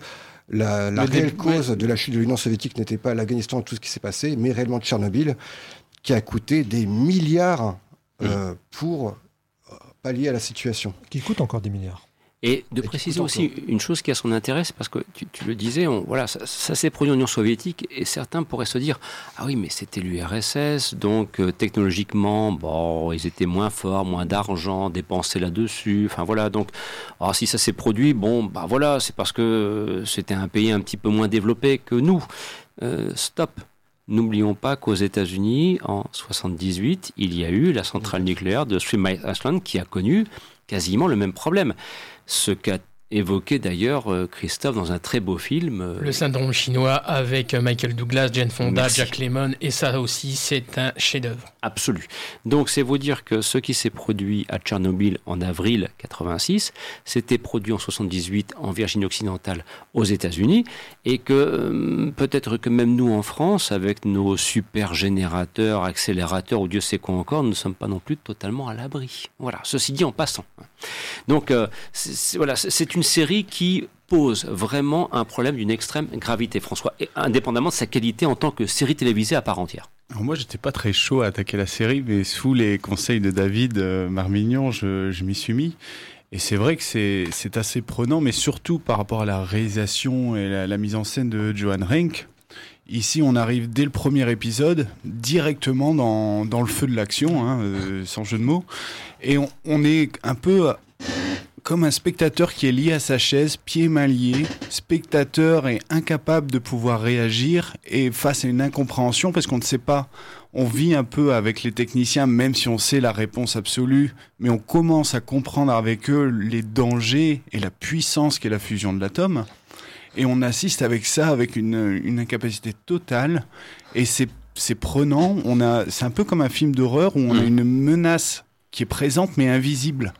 la, la Le réelle début- cause de la chute de l'Union soviétique n'était pas l'Afghanistan et tout ce qui s'est passé, mais réellement Tchernobyl, qui a coûté des milliards euh, pour pallier à la situation. Qui coûte encore des milliards. Et de qui préciser aussi une chose qui a son intérêt, c'est parce que tu, tu le disais, on- voilà, ça, ça s'est produit en Union soviétique et certains pourraient se dire ah oui mais c'était l'URSS donc euh, technologiquement bon ils étaient moins forts, moins d'argent dépensé là-dessus, enfin voilà donc alors, si ça s'est produit bon bah voilà c'est parce que c'était un pays un petit peu moins développé que nous. Euh, stop. N'oublions pas qu'aux États-Unis, en 78, il y a eu la centrale nucléaire de Three Mile Island qui a connu quasiment le même problème. Ce qu'a évoqué d'ailleurs euh, Christophe dans un très beau film. euh, Le syndrome chinois avec euh, Michael Douglas, Jane Fonda, Merci. Jack Lemmon, et ça aussi, c'est un chef-d'œuvre. absolu. Donc c'est vous dire que ce qui s'est produit à Tchernobyl en avril 86, s'était produit en 78 en Virginie occidentale aux États-Unis et que peut-être que même nous en France, avec nos super générateurs, accélérateurs ou Dieu sait quoi encore, nous ne sommes pas non plus totalement à l'abri. Voilà, ceci dit en passant. Donc euh, voilà, c'est- c'est une série qui pose vraiment un problème d'une extrême gravité, François, indépendamment de sa qualité en tant que série télévisée à part entière. Alors moi, j'étais pas très chaud à attaquer la série, mais sous les conseils de David euh, Marmignon, je, m'y suis mis. Et c'est vrai que c'est assez prenant, mais surtout par rapport à la réalisation et la, mise en scène de Johan Renck. Ici, on arrive dès le premier épisode directement dans, le feu de l'action, hein, euh, sans jeu de mots. Et on, est un peu comme un spectateur qui est lié à sa chaise, pieds et mains liés, spectateur est incapable de pouvoir réagir et face à une incompréhension parce qu'on ne sait pas. On vit un peu avec les techniciens, même si on sait la réponse absolue, mais on commence à comprendre avec eux les dangers et la puissance qu'est la fusion de l'atome. Et on assiste avec ça, avec une, une incapacité totale. Et c'est c'est prenant. On a, c'est un peu comme un film d'horreur où on a Mm. une menace qui est présente mais invisible.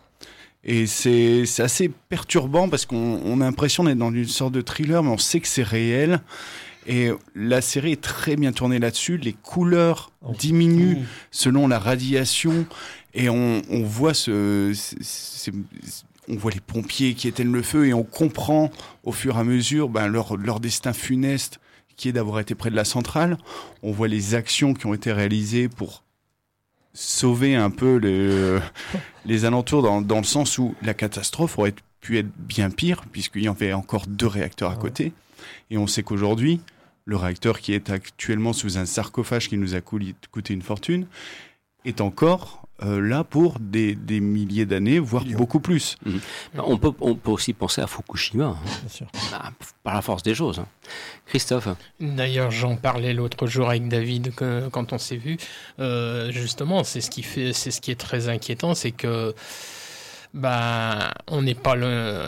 Et c'est c'est assez perturbant parce qu'on on a l'impression d'être dans une sorte de thriller, mais on sait que c'est réel. Et la série est très bien tournée là-dessus. Les couleurs Oh. diminuent selon la radiation et on, on voit ce, c'est- on voit les pompiers qui éteignent le feu et on comprend au fur et à mesure ben, leur, leur destin funeste qui est d'avoir été près de la centrale. On voit les actions qui ont été réalisées pour sauver un peu le- les alentours dans, dans le sens où la catastrophe aurait pu être bien pire puisqu'il y avait encore deux réacteurs à côté. Et on sait qu'aujourd'hui, le réacteur qui est actuellement sous un sarcophage qui nous a coûté une fortune est encore euh, là pour des, des milliers d'années, voire Millions. beaucoup plus. On peut, on peut aussi penser à Fukushima, hein, Bien sûr. bah, par la force des choses. hein. Christophe, D'ailleurs, j'en parlais l'autre jour avec David que- quand on s'est vu. Euh, justement, c'est ce qui fait, c'est ce qui est très inquiétant, c'est que bah on n'est pas le,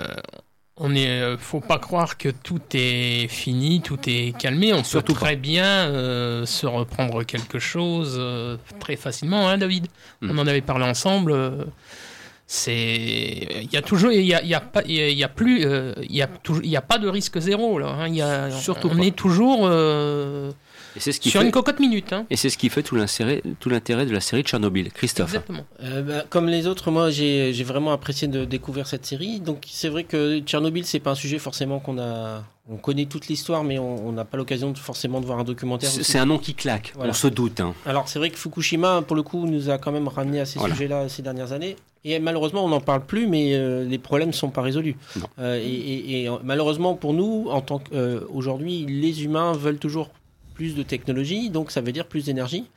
on est, euh, faut pas croire que tout est fini, tout est calmé. On Surtout peut très bien euh, se reprendre quelque chose euh, très facilement, hein, David? Mm. On en avait parlé ensemble. euh, c'est, il y a toujours, il y a, il y a pas, il y a- il y a plus, il y a toujours, il y a pas de risque zéro là. hein. Y a, Surtout on est toujours et c'est ce qui sur fait, une cocotte minute. Hein. et c'est ce qui fait tout l'intérêt, tout l'intérêt de la série Tchernobyl. Christophe, Exactement. Euh, bah, comme les autres, moi j'ai vraiment apprécié de découvrir cette série. Donc c'est vrai que Tchernobyl, c'est pas un sujet forcément qu'on a. On connaît toute l'histoire, mais on n'a pas l'occasion de, forcément de voir un documentaire. c'est un nom qui claque. Voilà. On se doute. hein. Alors c'est vrai que Fukushima, pour le coup, nous a quand même ramené à ces Voilà. sujets-là ces dernières années. Et malheureusement, on n'en parle plus, mais euh, les problèmes ne sont pas résolus. Euh, et, et- et, malheureusement pour nous, en tant qu'aujourd'hui, les humains veulent toujours plus de technologie, donc ça veut dire plus d'énergie.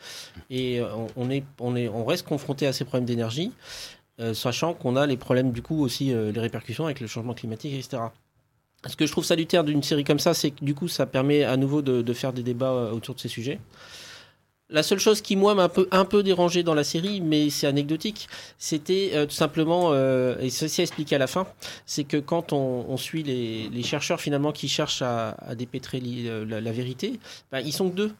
Et euh, on, est, on, est, on reste confronté à ces problèmes d'énergie, euh, sachant qu'on a les problèmes du coup aussi, euh, les répercussions avec le changement climatique, etc. Ce que je trouve salutaire d'une série comme ça, c'est que du coup, ça permet à nouveau de, faire des débats autour de ces sujets. La seule chose qui, moi, m'a un peu, un dérangé dans la série, mais c'est anecdotique, c'était euh, tout simplement, euh, et ceci expliqué à la fin, c'est que quand on, suit les, chercheurs finalement qui cherchent à, à dépêtrer euh, la, la vérité, ben, ils sont que deux.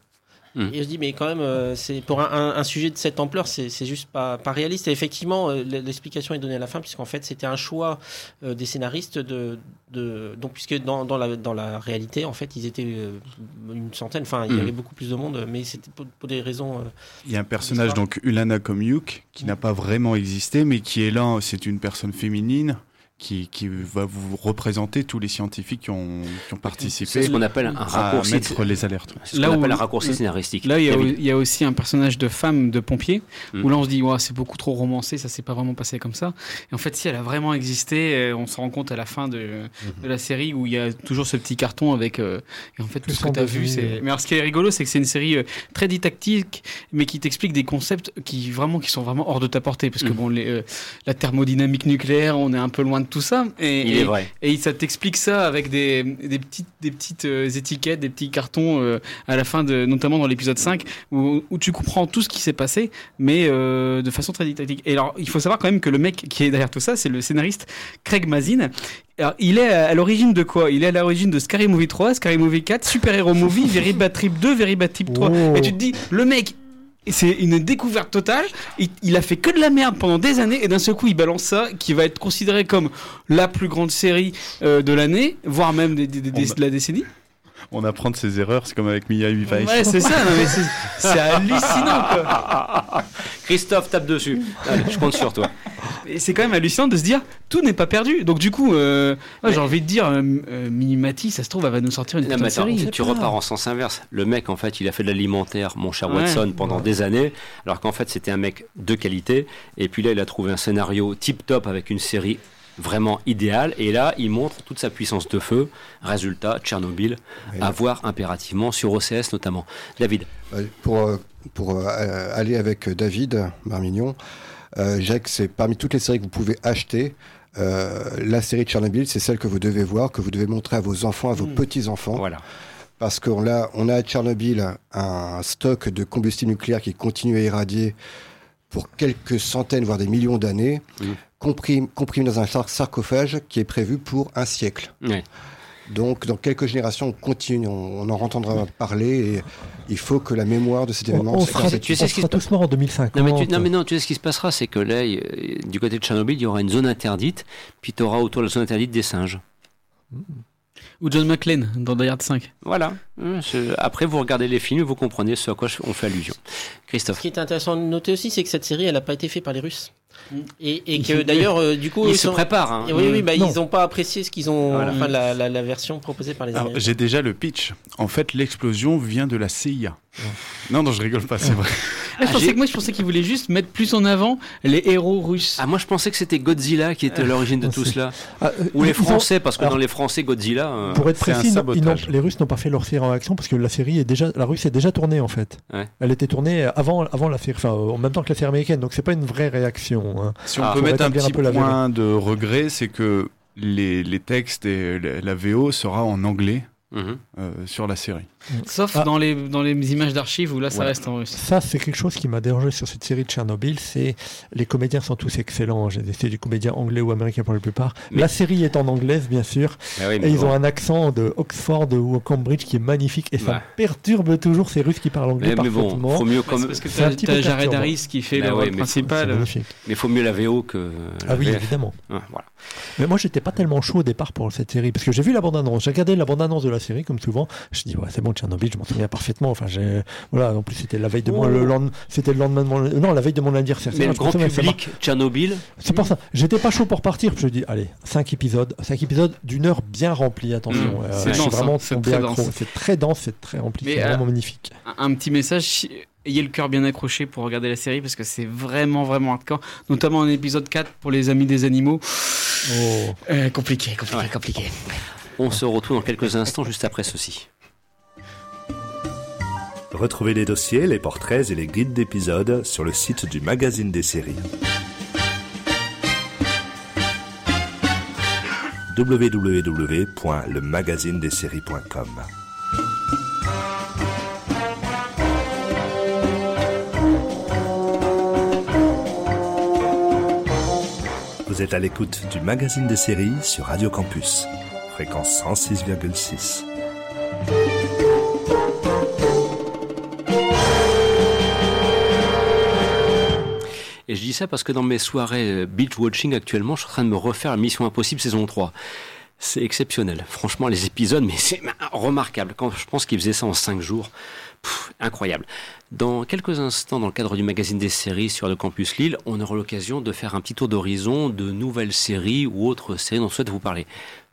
Mhm. Et je dis, mais quand même, euh, c'est pour un, un- un sujet de cette ampleur, c'est juste pas, pas réaliste. Et effectivement, euh, l'explication est donnée à la fin, puisqu'en fait, c'était un choix euh, des scénaristes de, de donc puisque dans, dans la dans la réalité, en fait, ils étaient euh, une centaine. Enfin, il y Mhm. avait beaucoup plus de monde, mais c'était pour, pour des raisons. euh, Il y a un personnage, donc Ulana Komyuk, qui n'a pas vraiment existé, mais qui est là, c'est une personne féminine qui, qui va vous représenter tous les scientifiques qui ont, qui ont C'est participé ce qu'on appelle un à raccourci. mettre les alertes. C'est ce Là où- appelle un raccourci scénaristique. Là, il y, a, David. il y a aussi un personnage de femme de pompier, Mm. où là on se dit, ouais, c'est beaucoup trop romancé, ça s'est pas vraiment passé comme ça. Et en fait, si elle a vraiment existé, euh, on se rend compte à la fin de, de la série où il y a toujours ce petit carton avec. euh, et en fait, tout ce que tu as vu, c'est. Mais alors, ce qui est rigolo, c'est que c'est une série euh, très didactique, mais qui t'explique des concepts qui, vraiment, qui sont vraiment hors de ta portée. Parce que, Mm. bon, les, euh, la thermodynamique nucléaire, on est un peu loin de tout ça. Et, Il et- est vrai. et ça t'explique ça avec des, des petites, des petites euh, étiquettes, des petits cartons euh, à la fin, de, notamment dans l'épisode 5, où, où tu comprends tout ce qui s'est passé, mais euh, de façon très didactique. Et alors, il faut savoir quand même que le mec qui est derrière tout ça, c'est le scénariste Craig Mazin. Alors, il est à, à l'origine de quoi? Il est à l'origine de Scary Movie 3, Scary Movie 4, Super Hero Movie, Very Bad Trip 2, Very Bad Trip 3. Oh. Et tu te dis, le mec, c'est une découverte totale. Il, il a fait que de la merde pendant des années et d'un seul coup il balance ça qui va être considéré comme la plus grande série euh, de l'année, voire même des- des- des- des- de la décennie. On apprend de ses erreurs, c'est comme avec Mia Vivace. Ouais, c'est ça, non, mais c'est- c'est hallucinant quoi. Christophe, tape dessus. Allez, je compte sur toi. Et c'est quand même hallucinant de se dire tout n'est pas perdu. Donc du coup, euh, ouais, j'ai envie de dire, euh, euh, Minimati, ça se trouve, elle va nous sortir une Non, mais série. tu repars en sens inverse. Le mec, en fait, il a fait de l'alimentaire, mon cher Ouais. Watson, pendant des années, alors qu'en fait, c'était un mec de qualité. Et puis là, il a trouvé un scénario tip-top avec une série vraiment idéale. Et là, il montre toute sa puissance de feu. Résultat, Tchernobyl, Oui. à voir impérativement sur OCS notamment. David, Euh, Pour, euh, pour euh, aller avec David Marmignon, euh, que c'est parmi toutes les séries que vous pouvez acheter. euh, la série de Tchernobyl, c'est celle que vous devez voir, que vous devez montrer à vos enfants, à vos Mm. petits-enfants. voilà. Parce qu'on a, on a à Tchernobyl un stock de combustible nucléaire qui continue à irradier pour quelques centaines, voire des millions d'années, Mm. Compris, compris dans un sar- sarcophage qui est prévu pour un siècle. Ouais. Donc, dans quelques générations, on continue, on, on en entendra parler et il faut que la mémoire de cet On, événement on se sera. Tu sais on ce qui sera se tous morts en 2050. Non mais, tu, non mais non, tu sais ce qui se passera, c'est que là, du côté de Tchernobyl, il y aura une zone interdite, puis tu auras autour de la zone interdite des singes. Ou John McClane dans Die Hard 5. Voilà. Euh, Après, vous regardez les films vous comprenez ce à quoi on fait allusion. Ce Christophe. qui est intéressant de noter aussi, c'est que cette série, elle n'a pas été faite par les Russes. Et, et que d'ailleurs, euh, du coup, Ils ils se sont- préparent. hein. Oui, oui, bah, ils n'ont pas apprécié ce qu'ils ont, Voilà. enfin, la, la- la version proposée par les Alors, Américains. j'ai déjà le pitch. En fait, l'explosion vient de la CIA. Non, non, je rigole pas, c'est vrai. Ah, je Ah, pensais j'ai- que moi, je pensais qu'il voulait juste mettre plus en avant les héros russes. Ah, moi, je pensais que c'était Godzilla qui était à l'origine de tout cela. Ah, euh, Ou les ont- Français, parce que alors- dans les Français, Godzilla. euh, Pour être un précis, ils sabotage. les Russes n'ont pas fait leur série en action parce que la série est déjà, la Russe est déjà tournée en fait. Ouais. Elle était tournée avant, avant la série, enfin en même temps que la série américaine, donc c'est pas une vraie réaction. Hein. Si on Ah, peut mettre un petit peu la point de regret, c'est que les, les textes et la- la VO sera en anglais mhm. euh, sur la série. Sauf Ah. dans, les, dans les images d'archives où là, ça reste en russe. Ça, c'est quelque chose qui m'a dérangé sur cette série de Tchernobyl. C'est les comédiens sont tous excellents. J'ai essayé du comédien anglais ou américain pour la plupart. Mais- La série est en anglaise, bien sûr, Ah oui, mais et ils bon. ont un accent de Oxford ou Cambridge qui est magnifique. Et ça perturbe toujours ces Russes qui parlent anglais Mais, mais bon, faut mieux comme... c'est parce que c'est un t'as Jared. Harris qui fait Bah le ouais, C'est principal. mais faut mieux la VO que. la Ah oui, VF. évidemment. Voilà. Mais moi, j'étais pas tellement chaud au départ pour cette série parce que j'ai vu la bande-annonce. J'ai regardé la bande-annonce de la série, comme souvent. Je dis, ouais, c'est bon, Tchernobyl, je m'en souviens parfaitement. Enfin, j'ai, voilà, en plus, c'était la veille de mon, Oh. le lendemain, c'était le lendemain de mon, non, la veille de mon anniversaire. Mais le grand public, Tchernobyl, C'est pour ça. J'étais pas chaud pour partir. Je dis, allez, 5 épisodes, 5 épisodes d'une heure bien remplie. Attention, Mmh. Euh, C'est je suis dense, vraiment hein. C'est tombé très accro. dense. C'est très dense, c'est très rempli, c'est euh, vraiment magnifique. Un, un petit message. ayez le cœur bien accroché pour regarder la série parce que c'est vraiment, vraiment hardcore. Notamment en épisode 4 pour les amis des animaux. Oh. Euh, compliqué, compliqué, compliqué. On se retrouve dans quelques instants juste après ceci. Retrouvez les dossiers, les portraits et les guides d'épisodes sur le site du magazine des séries. www.lemagazinedesseries.com Vous êtes à l'écoute du magazine des séries sur Radio Campus, fréquence 106,6. Je dis ça parce que dans mes soirées euh, beach watching actuellement, je suis en train de me refaire Mission Impossible saison 3. C'est exceptionnel. Franchement, les épisodes, mais c'est remarquable. Quand je pense qu'ils faisaient ça en 5 jours, incroyable. Dans quelques instants, dans le cadre du magazine des séries sur le campus Lille, on aura l'occasion de faire un petit tour d'horizon de nouvelles séries ou autres séries dont on souhaite vous parler.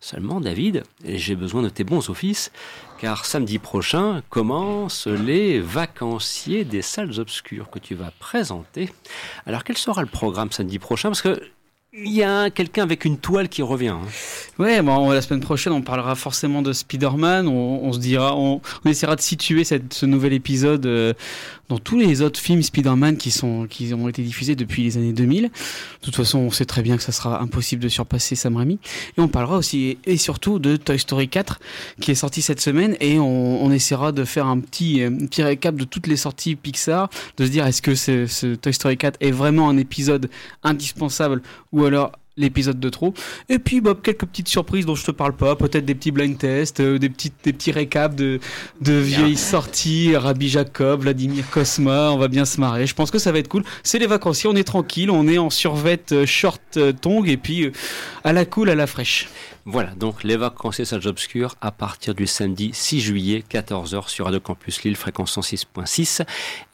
Seulement, David, j'ai besoin de tes bons offices, car samedi prochain commencent les vacanciers des salles obscures que tu vas présenter. Alors, quel sera le programme samedi prochain? Parce que il y a quelqu'un avec une toile qui revient. hein. Ouais, bon, la semaine prochaine, on parlera forcément de Spider-Man. On, se dira, on, essaiera de situer ce nouvel épisode euh, dans tous les autres films Spider-Man qui sont, qui ont été diffusés depuis les années 2000. De toute façon, on sait très bien que ça sera impossible de surpasser Sam Raimi. Et on parlera aussi et surtout de Toy Story 4 qui est sorti cette semaine et on, on essaiera de faire un petit, euh, un petit récap de toutes les sorties Pixar, de se dire est-ce que ce, ce Toy Story 4 est vraiment un épisode indispensable ou alors l'épisode de trop. Et puis bah, quelques petites surprises dont je te parle pas, peut-être des petits blind tests, euh, des petits des petits récaps de de vieilles sorties, Rabbi Jacob, Vladimir Cosma, on va bien se marrer. Je pense que ça va être cool. C'est les vacanciers, on est tranquille, on est en survette euh, short euh, tongue et puis euh, à la cool, à la fraîche. Voilà, donc les vacanciers salles obscures à partir du samedi 6 juillet, 14h sur Radio Campus Lille, fréquence 106.6.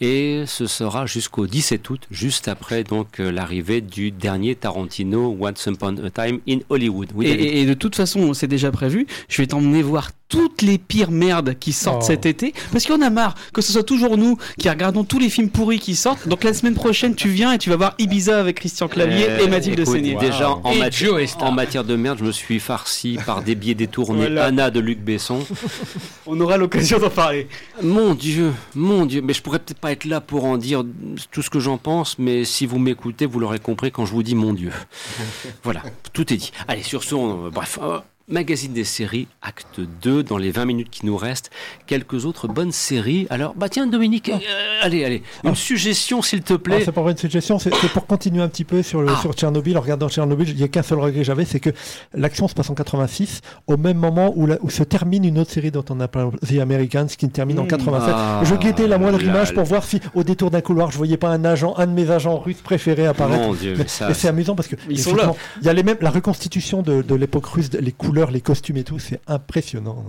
Et ce sera jusqu'au 17 août, juste après donc euh, l'arrivée du dernier Tarantino, Once Upon a Time in Hollywood. Oui, Et, et- et de toute façon, c'est déjà prévu. Je vais t'emmener voir toutes les pires merdes qui sortent Oh. cet été, parce qu'on a marre que ce soit toujours nous qui regardons tous les films pourris qui sortent. Donc la semaine prochaine, tu viens et tu vas voir Ibiza avec Christian Clavier Euh, et Mathilde écoute, Seigné. Déjà, en, mati- en matière de merde, je me suis farci par des billets détournés Voilà. Anna de Luc Besson. On aura l'occasion d'en parler. Mon Dieu, mon Dieu, mais je pourrais peut-être pas être là pour en dire tout ce que j'en pense, mais si vous m'écoutez, vous l'aurez compris quand je vous dis mon Dieu. voilà, tout est dit. Allez, sur ce, on- bref, euh, magazine des séries, acte 2, dans les 20 minutes qui nous restent, quelques autres bonnes séries. Alors, bah tiens, Dominique, euh, allez, allez, une suggestion s'il te Ah, plaît. c'est pas une suggestion, c'est pour continuer un petit peu sur, le, Ah. sur Tchernobyl. En regardant Tchernobyl, il n'y a qu'un seul regret que j'avais, c'est que l'action se passe en 86, au même moment où, la- où se termine une autre série dont on a parlé, The Americans, qui termine en Mmh. 87. Ah, je guettais la moindre là, image pour voir si, au détour d'un couloir, je voyais pas un agent, un de mes agents russes préférés apparaître. Mon Dieu, mais ça, Et c'est amusant parce que Ils sont effectivement, Il y a les mêmes, la reconstitution de, de l'époque russe, les couleurs, les costumes et tout, c'est impressionnant.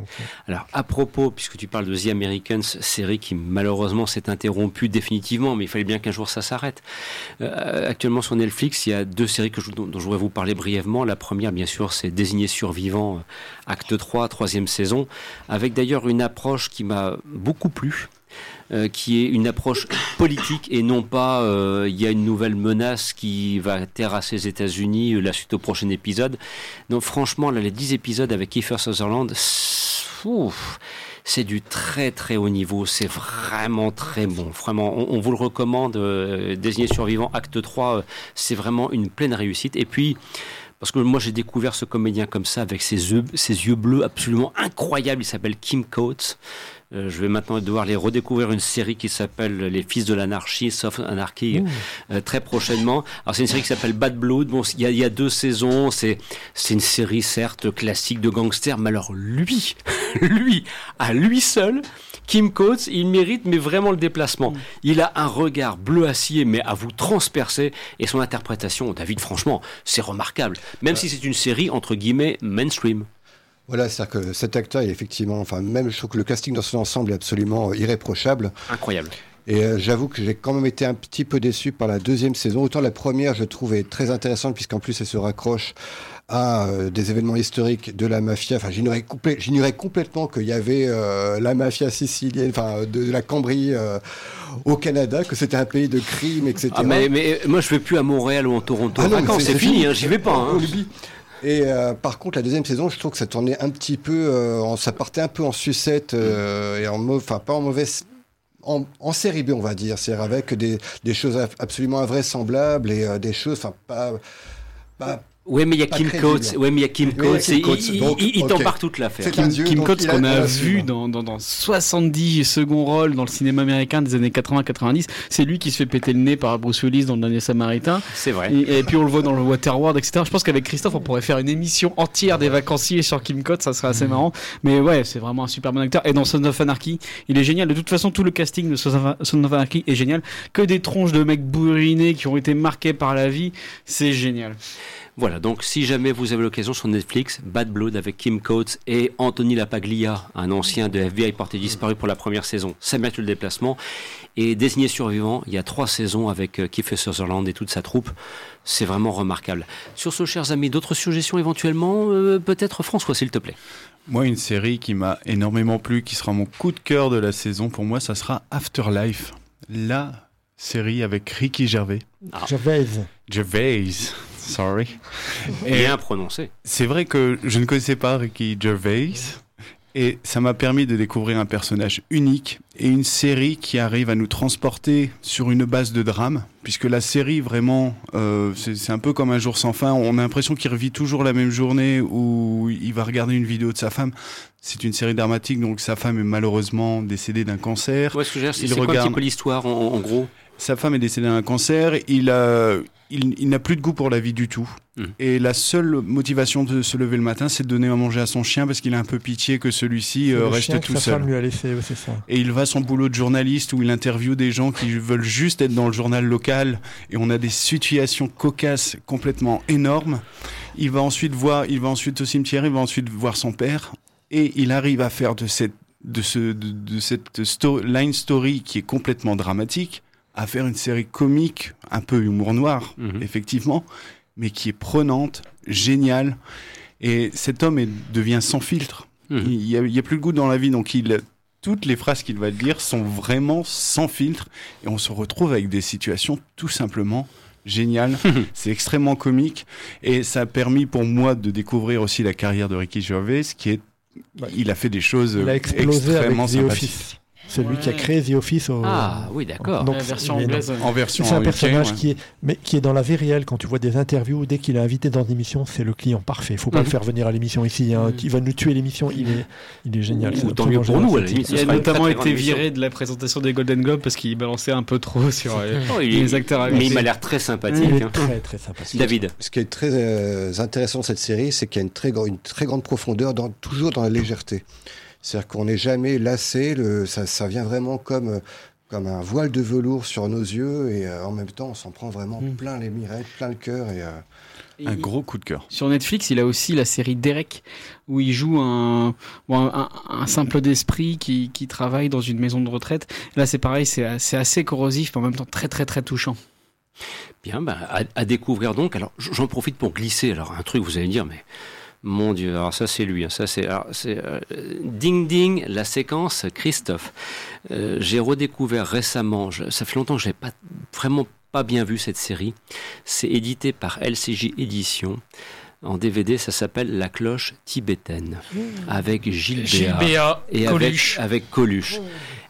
Alors, à propos, puisque tu parles de The Americans, série qui malheureusement s'est interrompue définitivement, mais il fallait bien qu'un jour ça s'arrête. Euh, actuellement sur Netflix, il y a deux séries dont, dont je voudrais vous parler brièvement. La première, bien sûr, c'est Désigné survivant, euh, acte 3, troisième saison, avec d'ailleurs une approche qui m'a beaucoup plu. Euh, qui est une approche politique et non pas euh, il y a une nouvelle menace qui va terrasser les États-Unis euh, la suite au prochain épisode. Donc franchement, là, les 10 épisodes avec Kiefer Sutherland, c'est- du très très haut niveau, c'est vraiment très bon. Vraiment, on, vous le recommande. euh, Désigné survivant, acte 3, euh, c'est vraiment une pleine réussite. Et puis, parce que moi j'ai découvert ce comédien comme ça avec ses yeux, ses yeux bleus absolument incroyables. Il s'appelle Kim Coates. Euh, je vais maintenant devoir les redécouvrir une série qui s'appelle Les Fils de l'Anarchie, Soft Anarchy, euh, très prochainement. Alors c'est une série qui s'appelle Bad Blood. Bon, il y a, il y a deux saisons. C'est c'est une série certes classique de gangster, mais alors lui, lui, à lui seul, Kim Coates, il mérite mais vraiment le déplacement. Il a un regard bleu acier, mais à vous transpercer, et son interprétation, David, franchement, c'est remarquable. Même si c'est une série entre guillemets mainstream. Voilà, c'est-à-dire que cet acteur est effectivement, enfin même je trouve que le casting dans son ensemble est absolument euh, irréprochable. Incroyable. Et euh, j'avoue que j'ai quand même été un petit peu déçu par la deuxième saison. Autant la première, je trouvais très intéressante, puisqu'en plus, elle se raccroche à euh, des événements historiques de la mafia. Enfin, j'ignorais, complè- j'ignorais complètement qu'il y avait euh, la mafia sicilienne, enfin, de, de la Cambrie au Canada, que c'était un pays de crime, etc. Ah, mais, mais moi, je vais plus à Montréal ou en Toronto. Ah non, c'est fini, hein, j'y vais pas. Hein. Et euh, par contre, la deuxième saison, je trouve que ça tournait un petit peu, euh, ça partait un peu en sucette euh, et en enfin pas en mauvaise, en, en série B, on va dire, c'est avec des, des choses ab- absolument invraisemblables et des choses, enfin pas, pas Ouais, mais il y a Kim. Coates. Ouais, mais il y a Kim Oui, Coates. Il- Coates, il- donc, il il ok. t'embarque toute l'affaire. Kim, dieu, Kim Coates qu'on a a vu dans, dans, dans 70 seconds rôles dans le cinéma américain des années 80-90. C'est lui qui se fait péter le nez par Bruce Willis dans le dernier Samaritain. C'est vrai. Et, et puis on le voit dans le Waterworld, etc. Je pense qu'avec Christophe, on pourrait faire une émission entière des vacanciers sur Kim Coates, ça serait assez marrant. Mais ouais, c'est vraiment un super bon acteur. Et dans Son of Anarchy, il est génial. De toute façon, tout le casting de Son of Anarchy est génial. Que des tronches de mecs bourrinés qui ont été marqués par la vie, c'est génial. Voilà, donc si jamais vous avez l'occasion sur Netflix, Bad Blood avec Kim Coates et Anthony Lapaglia, un ancien de FBI porté disparu pour la première saison, ça mérite le déplacement. Et Désigné survivant, il y a trois saisons avec euh, Kiefer Sutherland et toute sa troupe. C'est vraiment remarquable. Sur ce, chers amis, d'autres suggestions éventuellement Euh, Peut-être François, s'il te plaît? Moi, une série qui m'a énormément plu, qui sera mon coup de cœur de la saison, pour moi, ça sera Afterlife. La série avec Ricky Gervais. Gervais. Gervais, sorry. Et Bien prononcé. c'est vrai que je ne connaissais pas Ricky Gervais. Et ça m'a permis de découvrir un personnage unique et une série qui arrive à nous transporter sur une base de drame, puisque la série vraiment, euh, c'est un peu comme un jour sans fin. On a l'impression qu'il revit toujours la même journée où il va regarder une vidéo de sa femme. C'est une série dramatique, donc sa femme est malheureusement décédée d'un cancer. Ouais, ce que je veux dire, c'est quoi un regarde- petit peu l'histoire en, en gros? Sa femme est décédée d'un cancer. Il, a- il, il n'a plus de goût pour la vie du tout. Mhm. Et la seule motivation de se lever le matin, c'est de donner à manger à son chien parce qu'il a un peu pitié que celui-ci euh, reste chien que tout sa seul. femme lui a laissé, ouais, c'est ça. Et il va à son boulot de journaliste où il interviewe des gens qui veulent juste être dans le journal local. Et on a des situations cocasses complètement énormes. Il va ensuite voir, il va ensuite au cimetière, il va ensuite voir son père. Et il arrive à faire de cette, de ce, de, de cette sto- line story qui est complètement dramatique, à faire une série comique, un peu humour noir, Mhm. effectivement, mais qui est prenante, géniale. Et cet homme est- devient sans filtre. Mhm. Il n'y a, il y a plus de goût dans la vie, donc il, toutes les phrases qu'il va dire sont vraiment sans filtre. Et on se retrouve avec des situations tout simplement géniales. C'est extrêmement comique. Et ça a permis pour moi de découvrir aussi la carrière de Ricky Gervais, qui est. Ouais. Il a fait des choses Il a explosé avec extrêmement sympathiques. Office. C'est lui qui a créé The Office. Au... Ah oui, d'accord. Donc, version anglaise. En version C'est un UK, personnage ouais. qui est, mais qui est dans la vie réelle. Quand tu vois des interviews, dès qu'il est invité dans une émission, c'est le client parfait. Il faut pas Mhm. le faire venir à l'émission ici. hein. Mhm. Il va nous tuer l'émission. Il est, il est génial. Ou tant mieux pour nous, Il a notamment été viré de la présentation des Golden Globes parce qu'il balançait un peu trop sur euh, Oh, les acteurs Mais il m'a l'air très sympathique. Il est hein. très très sympathique. David. Ce qui est très euh, intéressant cette série, c'est qu'il y a une très, grande profondeur, toujours dans la légèreté. C'est-à-dire qu'on n'est jamais lassé, le, ça, ça vient vraiment comme, comme un voile de velours sur nos yeux, et euh, en même temps, on s'en prend vraiment Mm. plein les mirettes, plein le cœur. Et, euh, Un Il- gros coup de cœur. Sur Netflix, il a aussi la série Derek, où il joue un, bon, un, un simple d'esprit qui, qui travaille dans une maison de retraite. Là, c'est pareil, c'est c'est assez corrosif, mais en même temps très très très touchant. Bien, bah, à, à découvrir donc. Alors, j'en profite pour glisser. Alors, un truc, vous allez me dire, mais mon Dieu, alors ça c'est lui. hein, ça c'est, euh, ding ding, la séquence Christophe. Euh, j'ai redécouvert récemment. je- ça fait longtemps que j'avais pas vraiment pas bien vu cette série. C'est édité par LCJ Éditions. En DVD, ça s'appelle La cloche tibétaine, avec Gilles, Gilles Béat Béat, et Coluche. avec, avec Coluche.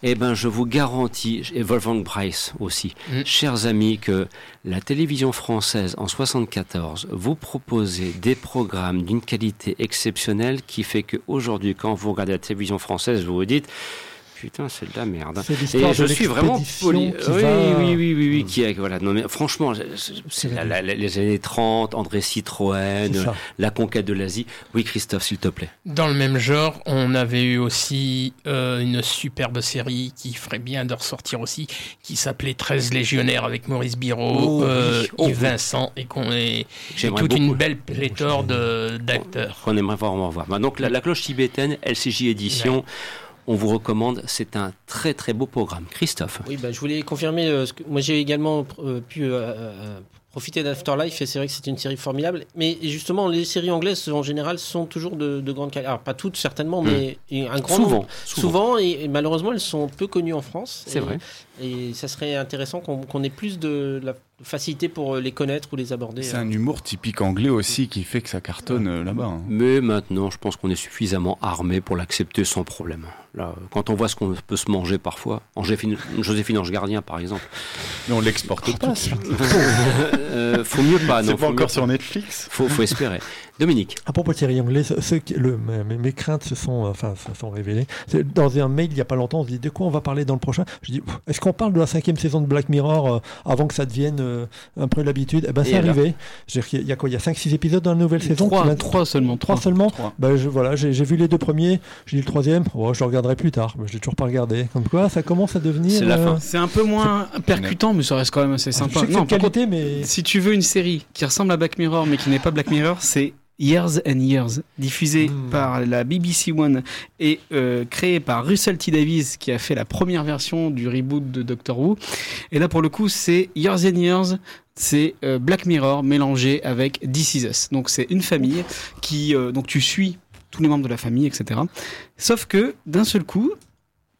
Eh ben, je vous garantis, et Wolfgang Price aussi, Mm. chers amis, que la télévision française en 74 vous proposait des programmes d'une qualité exceptionnelle qui fait qu'aujourd'hui, quand vous regardez la télévision française, vous vous dites putain, c'est de la merde. Et je suis vraiment poli. Oui, va- oui, oui, oui, oui, qui est, voilà. Non, mais franchement, c'est- c'est C'est la- la- la- les années 30, André Citroën, la conquête de l'Asie. Oui, Christophe, s'il te plaît. Dans le même genre, on avait eu aussi euh, une superbe série qui ferait bien de ressortir aussi, qui s'appelait 13 légionnaires avec Maurice Biro, Oh, euh, oui. Oh, Yves oui. Vincent, et qu'on est et toute beaucoup. une belle pléthore d'acteurs. qu'on aimerait voir en revoir. Bah, donc la, la cloche tibétaine, LCJ édition. On vous recommande. C'est un très très beau programme. Christophe. Oui, bah, je voulais confirmer. euh, ce que, moi, j'ai également euh, pu euh, profiter d'Afterlife et c'est vrai que c'est une série formidable. Mais justement, les séries anglaises en général sont toujours de, de grande qualité. Alors, pas toutes certainement, mais un grand Souvent, nombre. souvent. Souvent, et, et malheureusement, elles sont peu connues en France. C'est vrai. Et ça serait intéressant qu'on qu'on ait plus de la facilité pour les connaître ou les aborder. C'est euh. un humour typique anglais aussi qui fait que ça cartonne euh, là-bas. hein. Mais maintenant, je pense qu'on est suffisamment armé pour l'accepter sans problème. Là, quand on voit ce qu'on peut se manger parfois, Angéphine- Joséphine Ange Gardien par exemple, Mais on l'exporte pas. ça. euh, faut mieux pas. C'est pas encore sur Netflix. Faut, faut espérer. Dominique. À propos de qui- le- mes, mes craintes se sont, enfin, se sont révélées. Dans un mail il n'y a pas longtemps, on se dit de quoi on va parler dans le prochain? Je dis, est-ce qu'on parle de la cinquième saison de Black Mirror euh, avant que ça devienne euh, un peu l'habitude? Eh ben, c'est arrivé. Je Il y a quoi? Il y a 5-6 épisodes dans la nouvelle saison Trois, seulement. Trois seulement? Ben, je, Voilà, j'ai j'ai vu les deux premiers. J'ai dit le troisième, oh, je le regarderai plus tard. Ben, je l'ai toujours pas regardé. Comme quoi, ça commence à devenir. C'est la fin. C'est un peu moins percutant, mais ça reste quand même assez Je sympa. sais que c'est Non, contre, mais. si tu veux une série qui ressemble à Black Mirror, mais qui n'est pas Black Mirror, c'est Years and Years, diffusée Mm. par la BBC One et euh, créée par Russell T Davies, qui a fait la première version du reboot de Doctor Who. Et là, pour le coup, c'est Years and Years. C'est euh, Black Mirror mélangé avec This Is Us. Donc c'est une famille qui euh, donc tu suis tous les membres de la famille, etc. Sauf que d'un seul coup,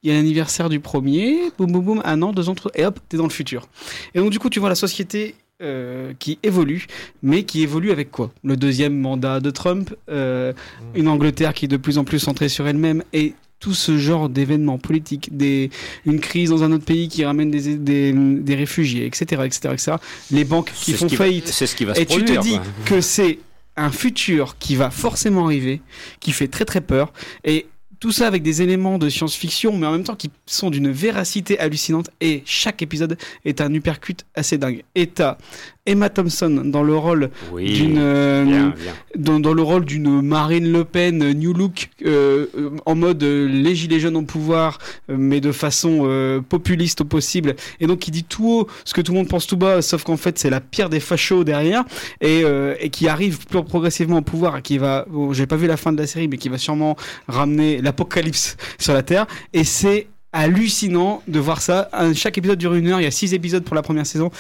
il y a l'anniversaire du premier, boum boum boum, un an, deux ans, trois- et hop, t'es dans le futur. Et donc du coup, tu vois la société euh, qui évolue, mais qui évolue avec quoi? Le deuxième mandat de Trump, euh, une Angleterre qui est de plus en plus centrée sur elle-même, et tout ce genre d'événements politiques, des, une crise dans un autre pays qui ramène des, des, des réfugiés, etc., etc., etc. Les banques qui font qui faillite. C'est ce qui va se Et tu te dis que c'est un futur qui va forcément arriver, qui fait très très peur, et tout ça avec des éléments de science-fiction, mais en même temps qui sont d'une véracité hallucinante, et chaque épisode est un uppercut assez dingue. Et t'as Emma Thompson dans le rôle Oui. d'une euh, dans, dans le rôle d'une Marine Le Pen euh, New Look euh, euh, en mode euh, les gilets jaunes au pouvoir euh, mais de façon euh, populiste au possible. Et donc qui dit tout haut ce que tout le monde pense tout bas sauf qu'en fait c'est la pire des fachos derrière. Et, euh, et qui arrive plus progressivement au pouvoir et qui va bon, j'ai pas vu la fin de la série mais qui va sûrement ramener l'apocalypse sur la terre. Et c'est hallucinant de voir ça. Chaque épisode dure une heure, il y a six épisodes pour la première saison,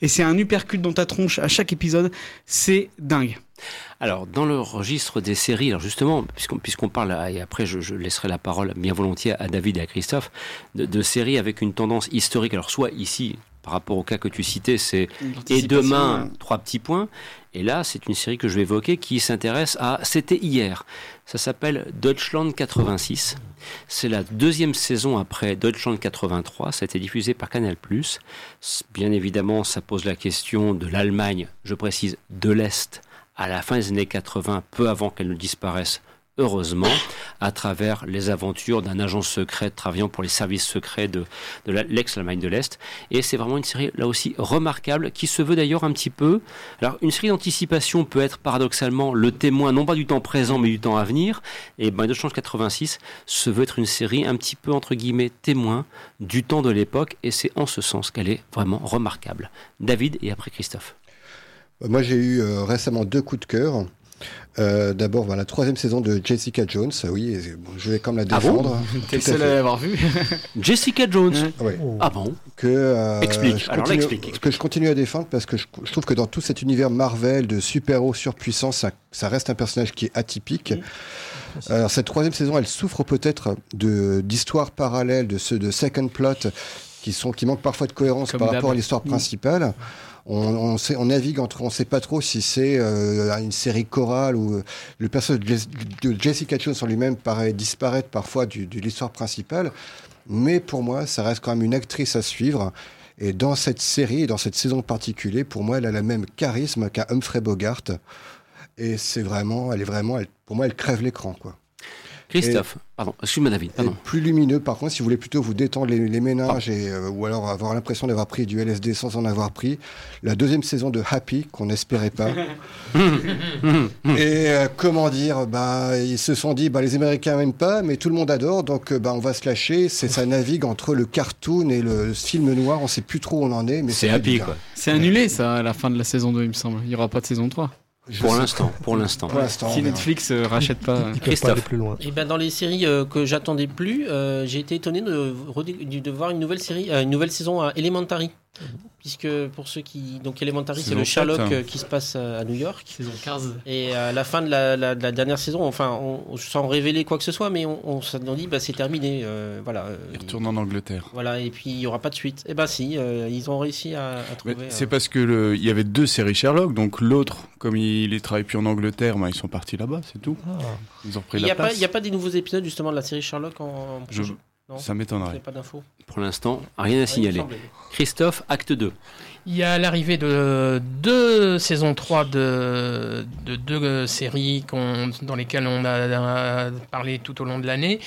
et c'est un uppercut dans ta tronche à chaque épisode. C'est dingue. Alors, dans le registre des séries, alors justement, puisqu'on parle, et après je, laisserai la parole bien volontiers à David et à Christophe, de séries avec une tendance historique. Alors, soit ici, par rapport au cas que tu citais, c'est Et demain, trois petits points. Et là, c'est une série que je vais évoquer qui s'intéresse à C'était hier. Ça s'appelle Deutschland 86. C'est la deuxième saison après Deutschland 83. Ça a été diffusé par Canal+. Bien évidemment, ça pose la question de l'Allemagne, je précise, de l'Est, à la fin des années 80, peu avant qu'elle ne disparaisse heureusement, à travers les aventures d'un agent secret travaillant pour les services secrets de, l'ex-Allemagne de l'Est. Et c'est vraiment une série, là aussi, remarquable, qui se veut d'ailleurs un petit peu... Alors, une série d'anticipation peut être paradoxalement le témoin, non pas du temps présent, mais du temps à venir. Et ben, de Change 86 se veut être une série un petit peu, entre guillemets, témoin du temps de l'époque. Et c'est en ce sens qu'elle est vraiment remarquable. David et après Christophe. Moi, j'ai eu euh, récemment deux coups de cœur. Euh, D'abord, voilà, la troisième saison de Jessica Jones. Oui, et, bon, je vais quand même la Ah bon défendre. T'es le Tout à seul fait. à l'avoir vu. Jessica Jones. Ouais. Oh. Ah bon Que, euh, Explique. je Alors continue- explique, explique. Que je continue à défendre parce que je, je trouve que dans tout cet univers Marvel de super-héros surpuissants, ça, ça reste un personnage qui est atypique. Alors, cette troisième saison, elle souffre peut-être de- d'histoires parallèles, de ceux de second plot, qui, sont, qui manquent parfois de cohérence Comme par rapport à l'histoire principale. On, sait, navigue entre, on sait pas trop si c'est euh, une série chorale ou euh, le personnage de Jess- de Jessica Jones en lui-même paraît disparaître parfois du- de l'histoire principale. Mais pour moi, ça reste quand même une actrice à suivre. Et dans cette série, dans cette saison en particulier, pour moi, elle a le même charisme qu'un Humphrey Bogart. Et c'est vraiment, elle est vraiment, pour moi, elle crève l'écran, quoi. Christophe. Pardon, excuse-moi David. Et Pardon. plus lumineux, par contre, si vous voulez plutôt vous détendre les, les ménages et, euh, ou alors avoir l'impression d'avoir pris du LSD sans en avoir pris, la deuxième saison de Happy, qu'on n'espérait pas. et euh, comment dire, bah, ils se sont dit, bah, les Américains n'aiment pas, mais tout le monde adore, donc euh, bah, on va se lâcher. C'est, ça navigue entre le cartoon et le film noir, on sait plus trop où on en est. mais C'est happy bien. quoi. C'est annulé ça à la fin de la saison 2, il me semble. Il n'y aura pas de saison 3. Pour l'instant, pour l'instant. Pour l'instant. Si Netflix euh, rachète pas. Ils pas Christophe. aller plus loin. Et ben dans les séries euh, que j'attendais plus, euh, j'ai été étonné de, de voir une nouvelle série, euh, une nouvelle saison à Elementary. Puisque pour ceux qui. Donc Elementary, c'est le Sherlock sept. euh, qui se passe euh, à New York. Saison 15. Et à la fin de la, la- de la dernière saison, enfin, on, sans révéler quoi que ce soit, mais on, on s'est dit, bah, c'est terminé. euh, voilà. euh, Il retourne en Angleterre. Voilà, et puis il n'y aura pas de suite. Et ben si, euh, ils ont réussi à, trouver. C'est euh, parce que le- il y avait deux séries Sherlock, donc l'autre, comme il ne travaille plus en Angleterre, ben, ils sont partis là-bas, c'est tout. Ah. Ils ont pris Il n'y la a, pas- place. il y a pas des nouveaux épisodes justement de la série Sherlock en. Je- Non. Ça m'étonnerait. n'avez pas d'infos Pour l'instant, rien à signaler. Christophe, acte 2. Il y a l'arrivée de deux saisons 3 de, de deux séries dans lesquelles on a, parlé tout au long de l'année.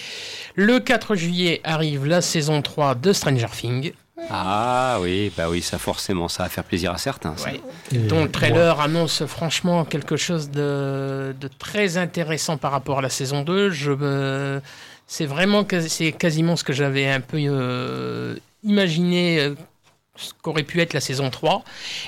Le 4 juillet arrive la saison 3 de Stranger Things, Ah oui, bah oui, ça forcément, ça va faire plaisir à certains. ça. Ouais. Dont le trailer annonce franchement quelque chose de, de très intéressant par rapport à la saison 2. Je me- C'est vraiment c'est quasiment ce que j'avais un peu euh, imaginé euh, ce qu'aurait pu être la saison 3.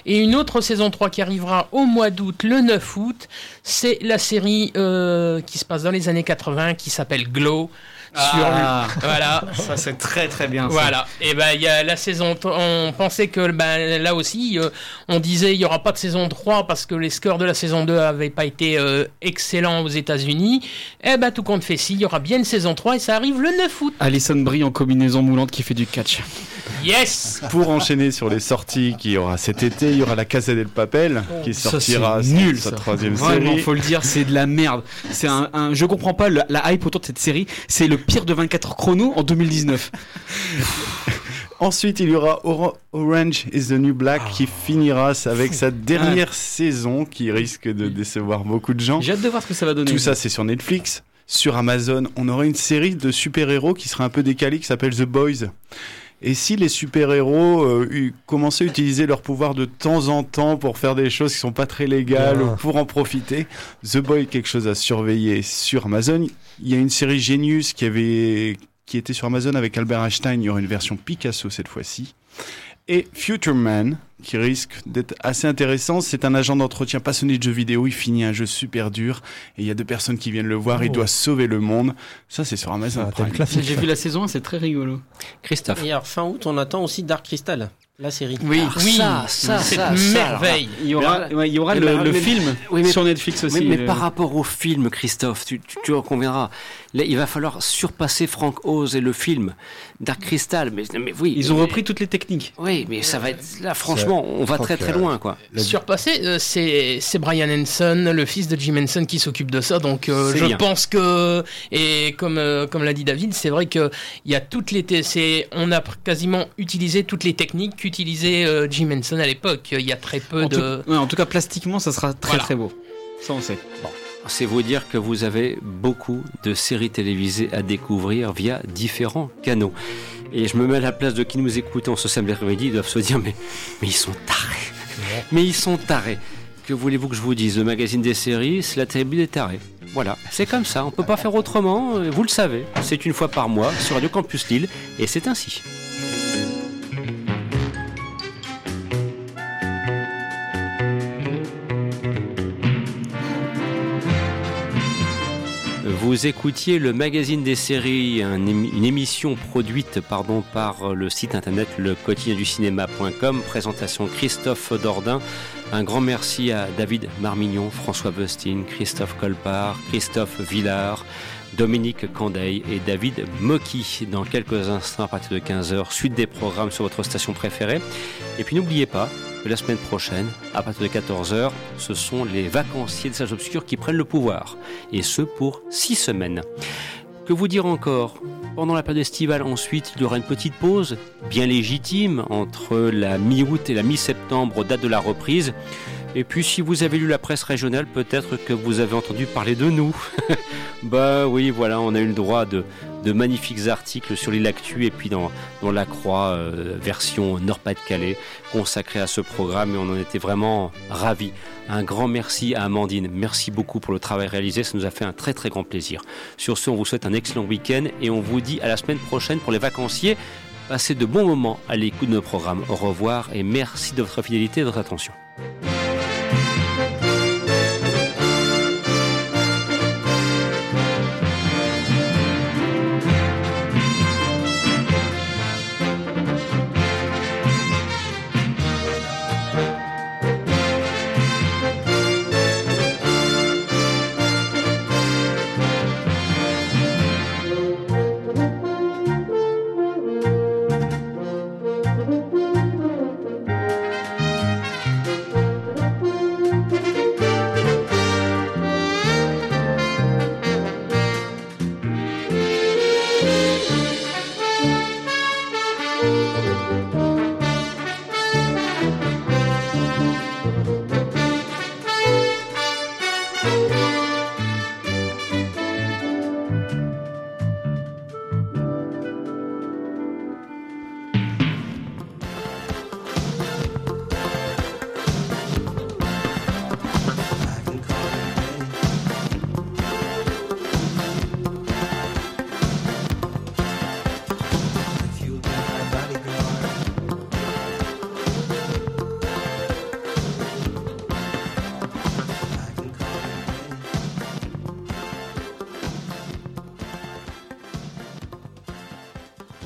Et une autre saison 3 qui arrivera au mois d'août, le 9 août, c'est la série euh, qui se passe dans les années 80 qui s'appelle Glow. Sur Ah. voilà, Ça, c'est très très bien. ça. voilà. Et ben il y a la saison. t- On pensait que ben, là aussi, euh, on disait il y aura pas de saison 3 parce que les scores de la saison 2 avaient pas été euh, excellents aux États-Unis. Et ben tout compte fait, si il y aura bien une saison 3 et ça arrive le 9 août. Alison Brie en combinaison moulante qui fait du catch. Yes. Pour enchaîner sur les sorties qu'il y aura cet été, il y aura La Casa del Papel qui Ça, sortira c'est sa- nul, sa ça. troisième Vraiment, série. faut le dire, c'est de la merde. C'est un, un- je comprends pas le- la hype autour de cette série. C'est le pire de 24 chrono en 2019. Ensuite, il y aura Ora- Orange is the New Black Ah. qui finira avec sa dernière saison qui risque de décevoir beaucoup de gens. J'ai hâte de voir ce que ça va donner. Tout ça, c'est sur Netflix. Sur Amazon, on aura une série de super-héros qui sera un peu décalée, qui s'appelle The Boys. Et si les super-héros euh, eu- commençaient à utiliser leur pouvoir de temps en temps pour faire des choses qui sont pas très légales, Ah. ou pour en profiter, The Boy quelque chose à surveiller sur Amazon. Il y a une série Genius qui avait qui était sur Amazon avec Albert Einstein. Il y aura une version Picasso cette fois-ci. Et Future Man, qui risque d'être assez intéressant. C'est un agent d'entretien passionné de jeux vidéo. Il finit un jeu super dur. Et il y a deux personnes qui viennent le voir. Il Oh. doit sauver le monde. Ça, c'est sur Amazon Ah, Prime. classique. J'ai vu la saison 1, c'est très rigolo. Christophe. Et alors fin août, on attend aussi Dark Crystal, la série. Oui, Ah, ça, ça, c'est ça, merveille. Il y aura, Mais- ouais, il y aura le, mais- le mais- film oui, mais- sur Netflix aussi. Mais, mais le- par rapport au film, Christophe, tu, tu, tu en conviendras. Là, il va falloir surpasser Frank Oz et le film. Dark Crystal, mais, mais oui. Ils ont mais- repris toutes les techniques. Oui, mais ça va être. Là, franchement, on va très très que- loin, quoi. Surpassé, euh, c'est c'est Brian Henson, le fils de Jim Henson, qui s'occupe de ça. Donc, euh, je bien. pense que et comme euh, comme l'a dit David, c'est vrai que il y a toutes les on a quasiment utilisé toutes les techniques qu'utilisait euh, Jim Henson à l'époque. Il y a très peu En tout, de ouais, en tout cas, plastiquement, ça sera très Voilà. très beau. Ça, on sait. C'est vous dire que vous avez beaucoup de séries télévisées à découvrir via différents canaux. Et je me mets à la place de qui nous écoute en ce samedi après-midi, ils doivent se dire mais, mais ils sont tarés. Mais ils sont tarés. Que voulez-vous que je vous dise? Le magazine des séries, c'est la télé des tarés. Voilà, c'est comme ça, on peut pas faire autrement, vous le savez. C'est une fois par mois sur Radio Campus Lille, et c'est ainsi. Vous écoutiez le magazine des séries, une émission produite par le site internet le présentation Christophe Dordain. Un grand merci à David Marmignon, François Bustin, Christophe Colpart, Christophe Villard, Dominique Candeil et David Mocky. Dans quelques instants, à partir de 15h, suite des programmes sur votre station préférée. Et puis n'oubliez pas que la semaine prochaine, à partir de 14h, ce sont les vacanciers de Sages Obscurs qui prennent le pouvoir. Et ce pour six semaines. Que vous dire encore? Pendant la période estivale, ensuite, il y aura une petite pause, bien légitime, entre la mi-août et la mi-septembre, date de la reprise. Et puis, si vous avez lu la presse régionale, peut-être que vous avez entendu parler de nous. bah oui, voilà, on a eu le droit de, magnifiques articles sur l'île Actu et puis dans, dans la Croix, euh, version Nord-Pas-de-Calais, consacrée à ce programme et on en était vraiment ravis. Un grand merci à Amandine. Merci beaucoup pour le travail réalisé. Ça nous a fait un très très grand plaisir. Sur ce, on vous souhaite un excellent week-end et on vous dit à la semaine prochaine pour les vacanciers. Passez de bons moments à l'écoute de nos programmes. Au revoir et merci de votre fidélité et de votre attention.